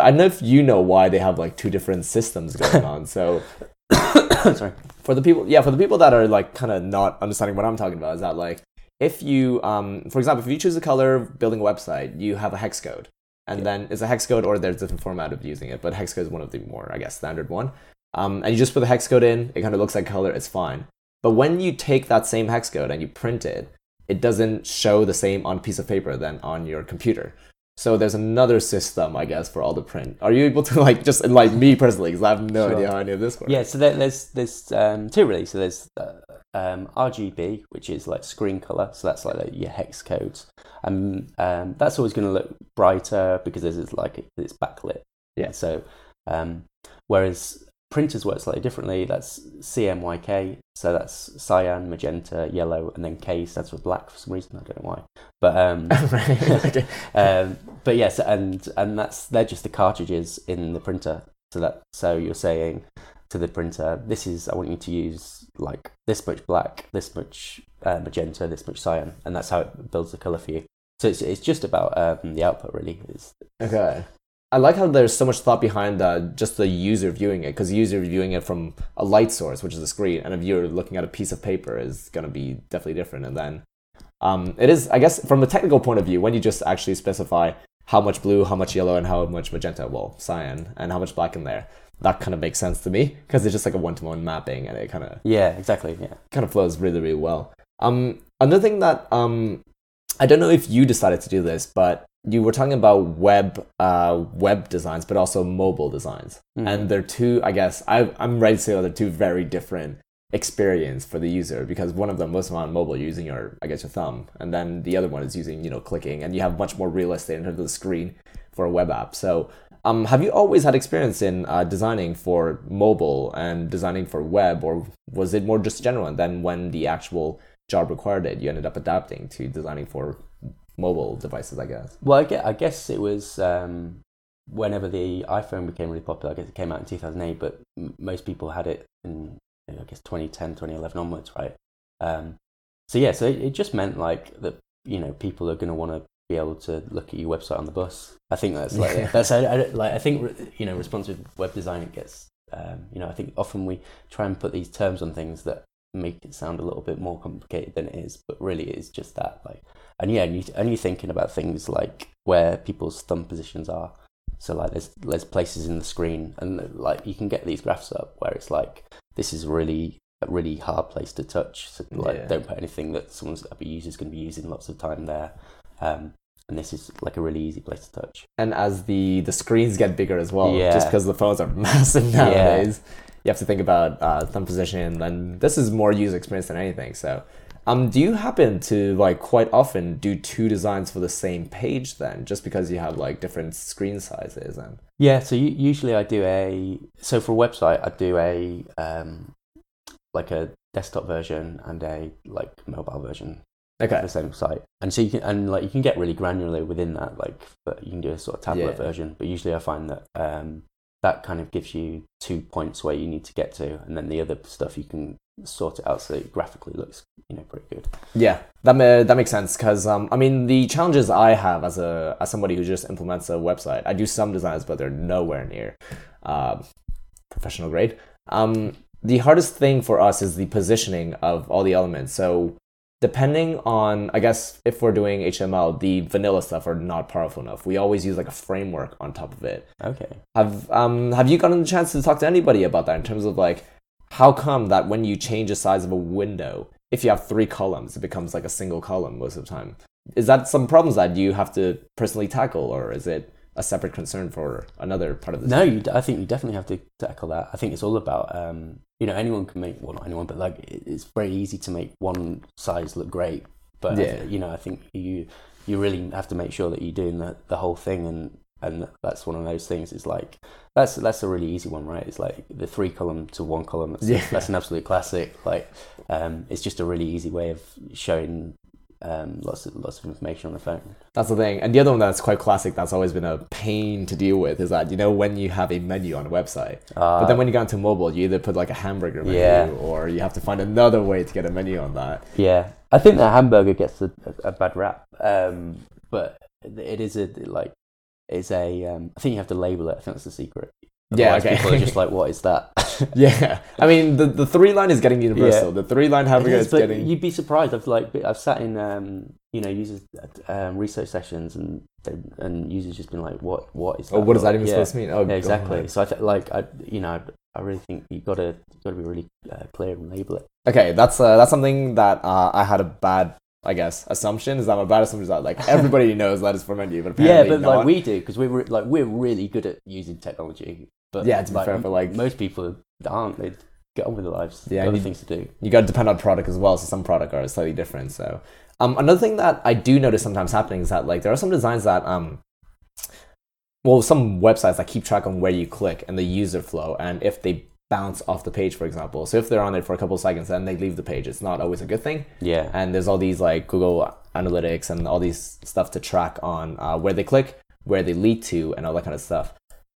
i don't know if you know why they have like two different systems going on so Sorry. for the people yeah for the people that are like kind of not understanding what i'm talking about is that like if you um for example if you choose a color building a website you have a hex code and Yeah. then it's a hex code or there's a different format of using it but hex code is one of the more i guess standard one um, and you just put the hex code in it kind of looks like color it's fine but when you take that same hex code and you print it it doesn't show the same on a piece of paper than on your computer so there's another system i guess for all the print are you able to like just like me personally because i have no Sure. idea how any of this works Yeah, so there, there's there's um, two really. So there's uh, um, RGB, which is like screen color. So that's like your hex codes, and um, that's always going to look brighter because there's it's like it's backlit. Yeah. So um, whereas printers work slightly differently. That's CMYK. So that's cyan, magenta, yellow, and then K stands for black for some reason. I don't know why, but um, right um, but yes, and and that's they're just the cartridges in the printer. So that so you're saying to the printer, this is I want you to use like this much black, this much uh, magenta, this much cyan, and that's how it builds the color for you. So it's it's just about um, the output really. Is Okay. I like how there's so much thought behind uh, just the user viewing it, because the user viewing it from a light source, which is a screen, and a viewer looking at a piece of paper is going to be definitely different. And then um, it is, I guess, from a technical point of view, when you just actually specify how much blue, how much yellow, and how much magenta, well, cyan, and how much black in there, that kind of makes sense to me, because it's just like a one-to-one mapping, and it kind of yeah, exactly. Yeah. kind of flows really, really well. Um, another thing that um, I don't know if you decided to do this, but you were talking about web, uh, web designs, but also mobile designs, Mhm. and they're two. I guess I, I'm ready to say they're two very different experience for the user because one of them most of them on mobile you're using your I guess your thumb, and then the other one is using you know clicking, and you have much more real estate in terms of the screen for a web app. So. Um, have you always had experience in uh, designing for mobile and designing for web, or was it more just general? And then when the actual job required it, you ended up adapting to designing for mobile devices, I guess. Well, I guess, I guess it was um, whenever the iPhone became really popular. I guess it came out in 2008, but m- most people had it in, I guess, 2010, 2011 onwards, right? Um, so yeah, so it, it just meant like that, you know, people are going to want to be able to look at your website on the bus. I think that's like Yeah. that's I, I, like I think you know responsive web design it gets um, you know I think often we try and put these terms on things that make it sound a little bit more complicated than it is, but really it is just that like and yeah, and, you, and you're thinking about things like where people's thumb positions are. So like there's there's places in the screen, and like you can get these graphs up where it's like this is really a really hard place to touch. So like Yeah. don't put anything that someone's a user's going to be using lots of time there. Um, and this is like a really easy place to touch. And as the the screens get bigger as well, Yeah. just because the phones are massive nowadays, you have to think about uh, thumb position, and this is more user experience than anything. So, um, do you happen to like quite often do two designs for the same page then, just because you have like different screen sizes and Yeah, so usually I do a so for a website I do a um, like a desktop version and a like mobile version okay, for the same site, and so you can and like you can get really granular within that. Like, but you can do a sort of tablet Yeah. version. But usually I find that um, that kind of gives you two points where you need to get to, and then the other stuff you can sort it out so it graphically looks you know pretty good. Yeah, that ma- that makes sense because um, I mean the challenges I have as a as somebody who just implements a website, I do some designs, but they're nowhere near uh, professional grade. Um, the hardest thing for us is the positioning of all the elements. So depending on, I guess, if we're doing HTML, the vanilla stuff are not powerful enough. We always use like a framework on top of it. Okay. Have um have you gotten the chance to talk to anybody about that in terms of like how come that when you change the size of a window, if you have three columns, it becomes like a single column most of the time? Is that some problems that you have to personally tackle, or is it a separate concern for another part of the No, you, d- I think you definitely have to tackle that. I think it's all about, um, you know, anyone can make, well, not anyone, but like it's very easy to make one size look great. But, Yeah. you know, I think you you really have to make sure that you're doing the, the whole thing. And, and that's one of those things. It's like, that's that's a really easy one, right? It's like the three column to one column. That's, Yeah. that's an absolute classic. Like, um, it's just a really easy way of showing um, lots of lots of information on the phone. That's the thing. And the other one that's quite classic that's always been a pain to deal with is that, you know, when you have a menu on a website, Uh, but then when you go into mobile, you either put like a hamburger menu Yeah. or you have to find another way to get a menu on that. Yeah, I think that hamburger gets a, a, a bad rap, um, but it is a like it's a. Um, I think you have to label it. I think that's the secret. Yeah, Otherwise okay. People are just like, what is that? Yeah. I mean, the, the three line is getting universal. Yeah. The three line It is, is, getting. you'd be surprised. I've like I've sat in um, you know users um, research sessions and they- and users just been like, what what is that? oh, what is that even yeah. supposed to mean? Oh, Yeah, exactly. So I th- like I you know I, really think you gotta you gotta be really uh, clear and label it. Okay, that's uh, that's something that uh, I had a bad, I guess, assumption is that my bad assumption is that like everybody knows that is for menu, but Yeah, but like we do because we're re- like we're really good at using technology. But Yeah, to be fair, but, like- most people aren't. They get on with their lives. Yeah, other you- things to do. you got to depend on product as well. So some product are slightly different. So um, another thing that I do notice sometimes happening is that like there are some designs that um, well, some websites that keep track on where you click and the user flow, and if they bounce off the page, for example. So if they're on it for a couple of seconds and they leave the page, it's not always a good thing. Yeah, And there's all these like Google Analytics and all these stuff to track on uh, where they click, where they lead to, and all that kind of stuff.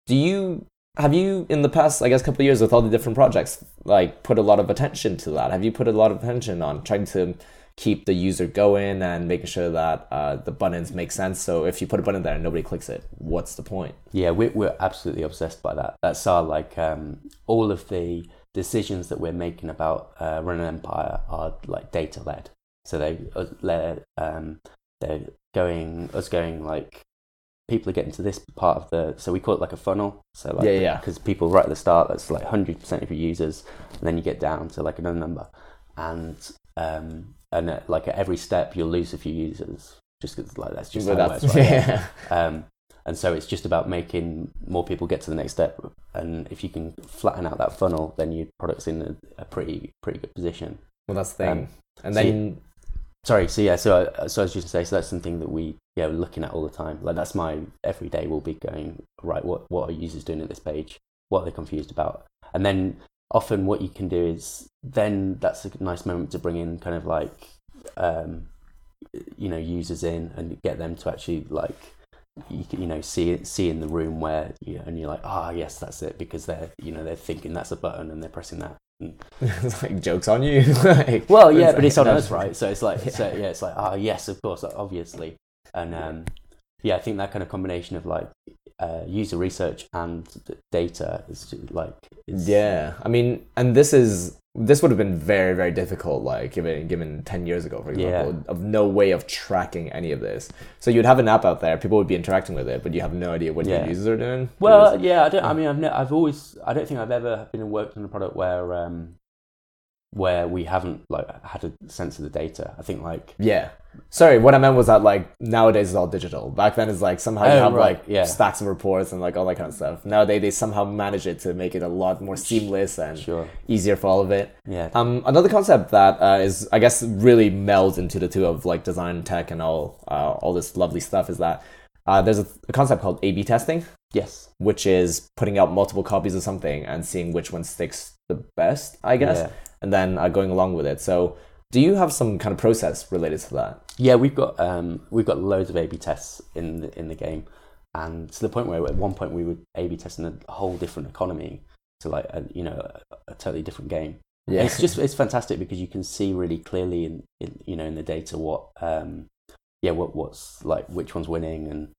Do you have you in the past, I guess, couple of years with all the different projects, like put a lot of attention to that? Have you put a lot of attention on trying to keep the user going and making sure that uh, the buttons make sense? So if you put a button there and nobody clicks it, what's the point? yeah, we're we're absolutely obsessed by that. That's our like um, all of the decisions that we're making about uh, running an empire are like data led. So they uh, led, um, they're going us going like people are getting to this part of the so we call it like a funnel so like Yeah, yeah. because people right at the start that's like 100% of your users and then you get down to like another number and um and at, like at every step you'll lose a few users just because like that's just But how it that's- works, right? yeah. um and so it's just about making more people get to the next step and if you can flatten out that funnel then your product's in a, a pretty pretty good position Well, that's the thing. Um, and so then Sorry, so yeah, so I, so I was just gonna say, so that's something that we yeah we're looking at all the time. Like that's my every day. We'll be going right. What what are users doing at this page? What are they confused about? And then often what you can do is then that's a nice moment to bring in kind of like um, you know users in and get them to actually like you, you know see see in the room where you and you're like ah yes that's it because they're you know they're thinking that's a button and they're pressing that it's like jokes on you. Like, well, yeah, but it's on us, right? So it's like, Yeah. so yeah, it's like, ah, yes, of course, obviously, and um, yeah, I think that kind of combination of like uh, user research and data is like, Yeah, I mean, and this is this would have been very very difficult, like given given ten years ago, for Yeah. example, of no way of tracking any of this. So you'd have an app out there, people would be interacting with it, but you have no idea what Yeah. your users are doing. Well, yeah, I don't. I mean, I've ne- I've always. I don't think I've ever been worked on a product where um, where we haven't like had a sense of the data. I think like yeah. Sorry, what I meant was that like nowadays it's all digital. Back then it's like somehow you Oh, have right, like yeah. stacks of reports and like all that kind of stuff. Nowadays they somehow manage it to make it a lot more seamless and sure, easier for all of it. yeah, Um, another concept that uh, is, I guess, really melds into the two of like design, tech, and all uh, all this lovely stuff is that uh, there's a, a concept called A/B testing, yes, which is putting out multiple copies of something and seeing which one sticks the best, I guess, Yeah. and then uh, going along with it. So, do you have some kind of process related to that? Yeah, we've got um, we've got loads of A/B tests in the, in the game, and to the point where at one point we were A/B testing a whole different economy to like a, you know a, a totally different game. Yeah. It's just it's fantastic because you can see really clearly in, in you know in the data what um yeah what what's like which one's winning and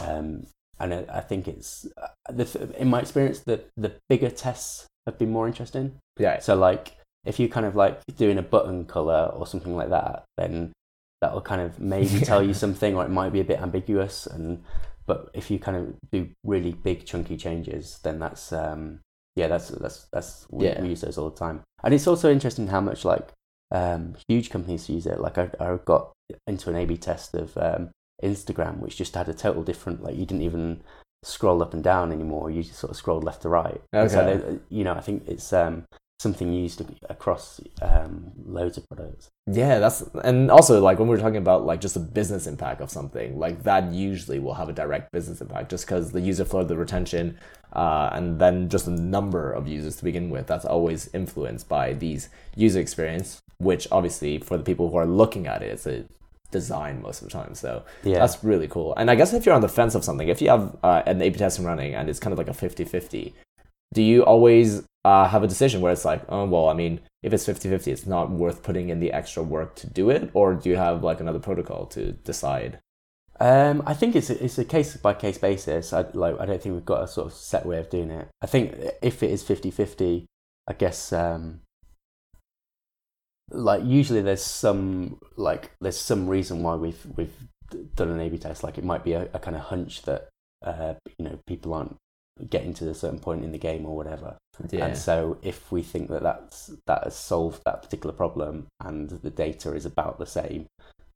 um and I, I think it's uh, the, in my experience the the bigger tests have been more interesting. yeah. So like if you kind of like doing a button color or something like that, then that'll kind of maybe tell you something, or it might be a bit ambiguous. And but if you kind of do really big chunky changes, then that's um, yeah, that's that's that's we, Yeah. we use those all the time. And it's also interesting how much like um, huge companies use it. Like I, I got into an A/B test of um, Instagram, which just had a total different. Like you didn't even scroll up and down anymore. You just sort of scrolled left to right. And So Okay. they- you know, I think it's um, something used across um, loads of products. Yeah, that's and also like when we're talking about like just the business impact of something, like that usually will have a direct business impact just because the user flow, the retention, uh, and then just the number of users to begin with. That's always influenced by these user experience, which obviously for the people who are looking at it, it's a design most of the time. So Yeah. that's really cool. And I guess if you're on the fence of something, if you have uh, an A/B testing running and it's kind of like a 50-50, do you always uh, have a decision where it's like, oh well, I mean, if it's 50-50, it's not worth putting in the extra work to do it, or do you have like another protocol to decide? Um, I think it's a, it's a case by case basis. I like I don't think we've got a sort of set way of doing it. I think if it is 50-50, I guess um, like usually there's some like there's some reason why we've we've done an A/B test. Like it might be a, a kind of hunch that uh, you know people aren't getting to a certain point in the game or whatever. Yeah, And so, if we think that that's that has solved that particular problem and the data is about the same,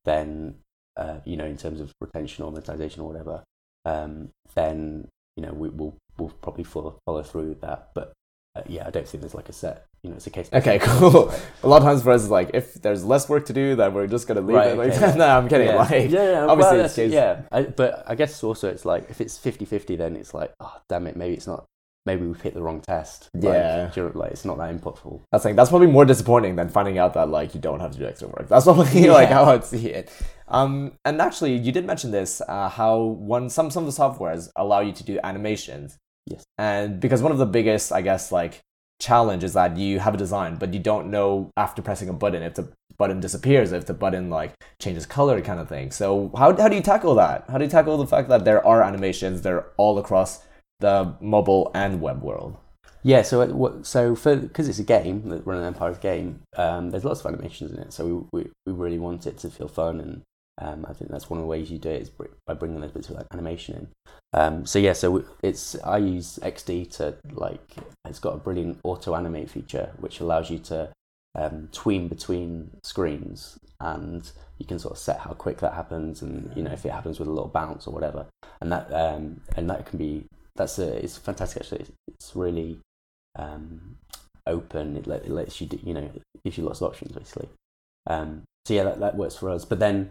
then uh, you know, in terms of retention or monetization or whatever, um, then you know we will we'll probably follow follow through with that. But uh, yeah, I don't think there's like a set. You know, it's a case. Okay, cool. A lot of times for us, it's like if there's less work to do, then we're just gonna leave Right, it. Like, yeah. no, I'm kidding. yeah. Like, yeah, yeah, obviously well, yeah. I, but I guess also it's like if it's 50-50, then it's like, oh damn it, maybe it's not. Maybe we've hit the wrong test. Yeah. you're- like it's not that inputful. That's like that's probably more disappointing than finding out that like you don't have to do extra work. That's probably like how I'd see it. Um, and actually, you did mention this uh, how one some some of the softwares allow you to do animations. Yes. And because one of the biggest, I guess, like challenge is that you have a design, but you don't know after pressing a button if the button disappears, if the button like changes color, kind of thing. So how how do you tackle that? How do you tackle the fact that there are animations? They're all across the mobile and web world. Yeah, so so for because it's a game, the Run an Empire's game, um, there's lots of animations in it. So we, we, we really want it to feel fun, and um, I think that's one of the ways you do it is by bringing those bits of animation in. Um, so yeah, so it's I use XD to like it's got a brilliant auto animate feature which allows you to um, tween between screens, and you can sort of set how quick that happens, and you know if it happens with a little bounce or whatever, and that um, and that can be that's a, it's fantastic actually. It's, it's really um, open. It, let, it lets you, do, you know, gives you lots of options basically. Um, so yeah, that, that works for us. But then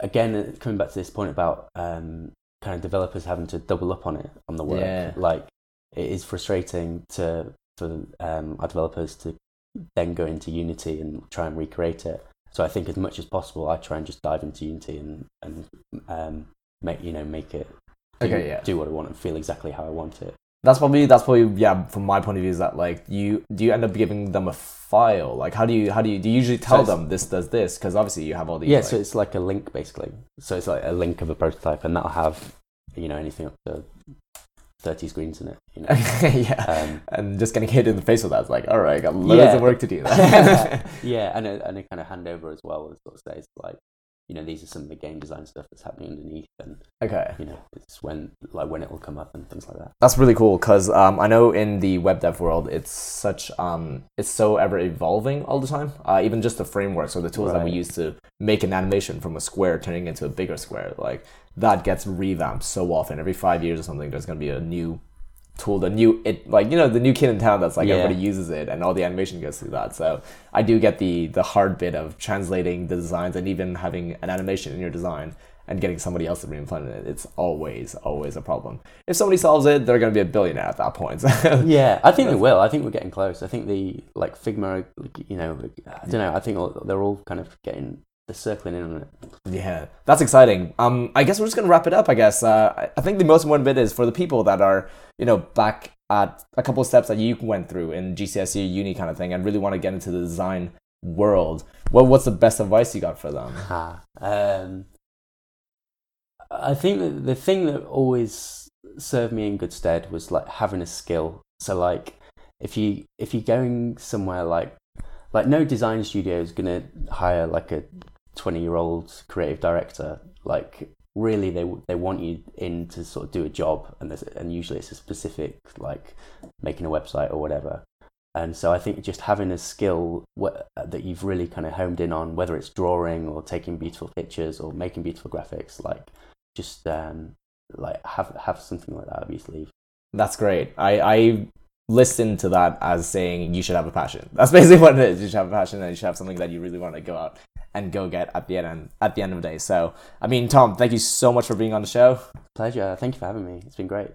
again, uh, coming back to this point about um, kind of developers having to double up on it on the work, Yeah. like it is frustrating to for um, our developers to then go into Unity and try and recreate it. So I think as much as possible, I try and just dive into Unity and and um, make you know make it do, Okay, yeah. do what I want and feel exactly how I want it. That's probably that's probably yeah. From my point of view, is that like you do you end up giving them a file? Like how do you how do you do you usually tell it's- them this does this? Because obviously you have all these. Yeah, like- so it's like a link basically. So it's like a link of a prototype, and that'll have you know anything up to thirty screens in it. You know. yeah, Um, and just getting hit in the face with that's like all right, I got loads Yeah. of work to do. That. yeah, and a, and a kind of handover as well, as sort of says like, you know, these are some of the game design stuff that's happening underneath, and okay, you know, it's when like when it will come up and things like that. that's really cool because um, I know in the web dev world, it's such um, it's so ever evolving all the time. Uh, even just the frameworks or the tools that we use to make an animation from a square turning into a bigger square, like that gets revamped so often. Every five years or something, there's gonna be a new tool, the new it like you know the new kid in town that's like Yeah. everybody uses it, and all the animation goes through that. So I do get the the hard bit of translating the designs and even having an animation in your design and getting somebody else to reimplement it. It's always always a problem. If somebody solves it, they're gonna be a billionaire at that point. Yeah, I think they will. I think we're getting close. I think the like Figma, you know, I don't know. I think all, they're all kind of getting they're circling in on it. Yeah, that's exciting. Um, I guess we're just gonna wrap it up. I guess. Uh, I- think the most important bit is for the people that are, you know, back at a couple of steps that you went through in GCSE uni kind of thing, and really want to get into the design world. Well, what's the best advice you got for them? Um, I think that the thing that always served me in good stead was like having a skill. So like if you if you're going somewhere like like no design studio is gonna hire like a twenty year old creative director. Like really, they they want you in to sort of do a job, and and usually it's a specific like making a website or whatever. And so I think just having a skill that you've really kind of homed in on, whether it's drawing or taking beautiful pictures or making beautiful graphics, like just um, like have have something like that up your sleeve. That's great. I I listen to that as saying you should have a passion. That's basically what it is. You should have a passion, and you should have something that you really want to go out and go get at the end at the end of the day. So, I mean, Tom, thank you so much for being on the show. Pleasure. Thank you for having me. It's been great.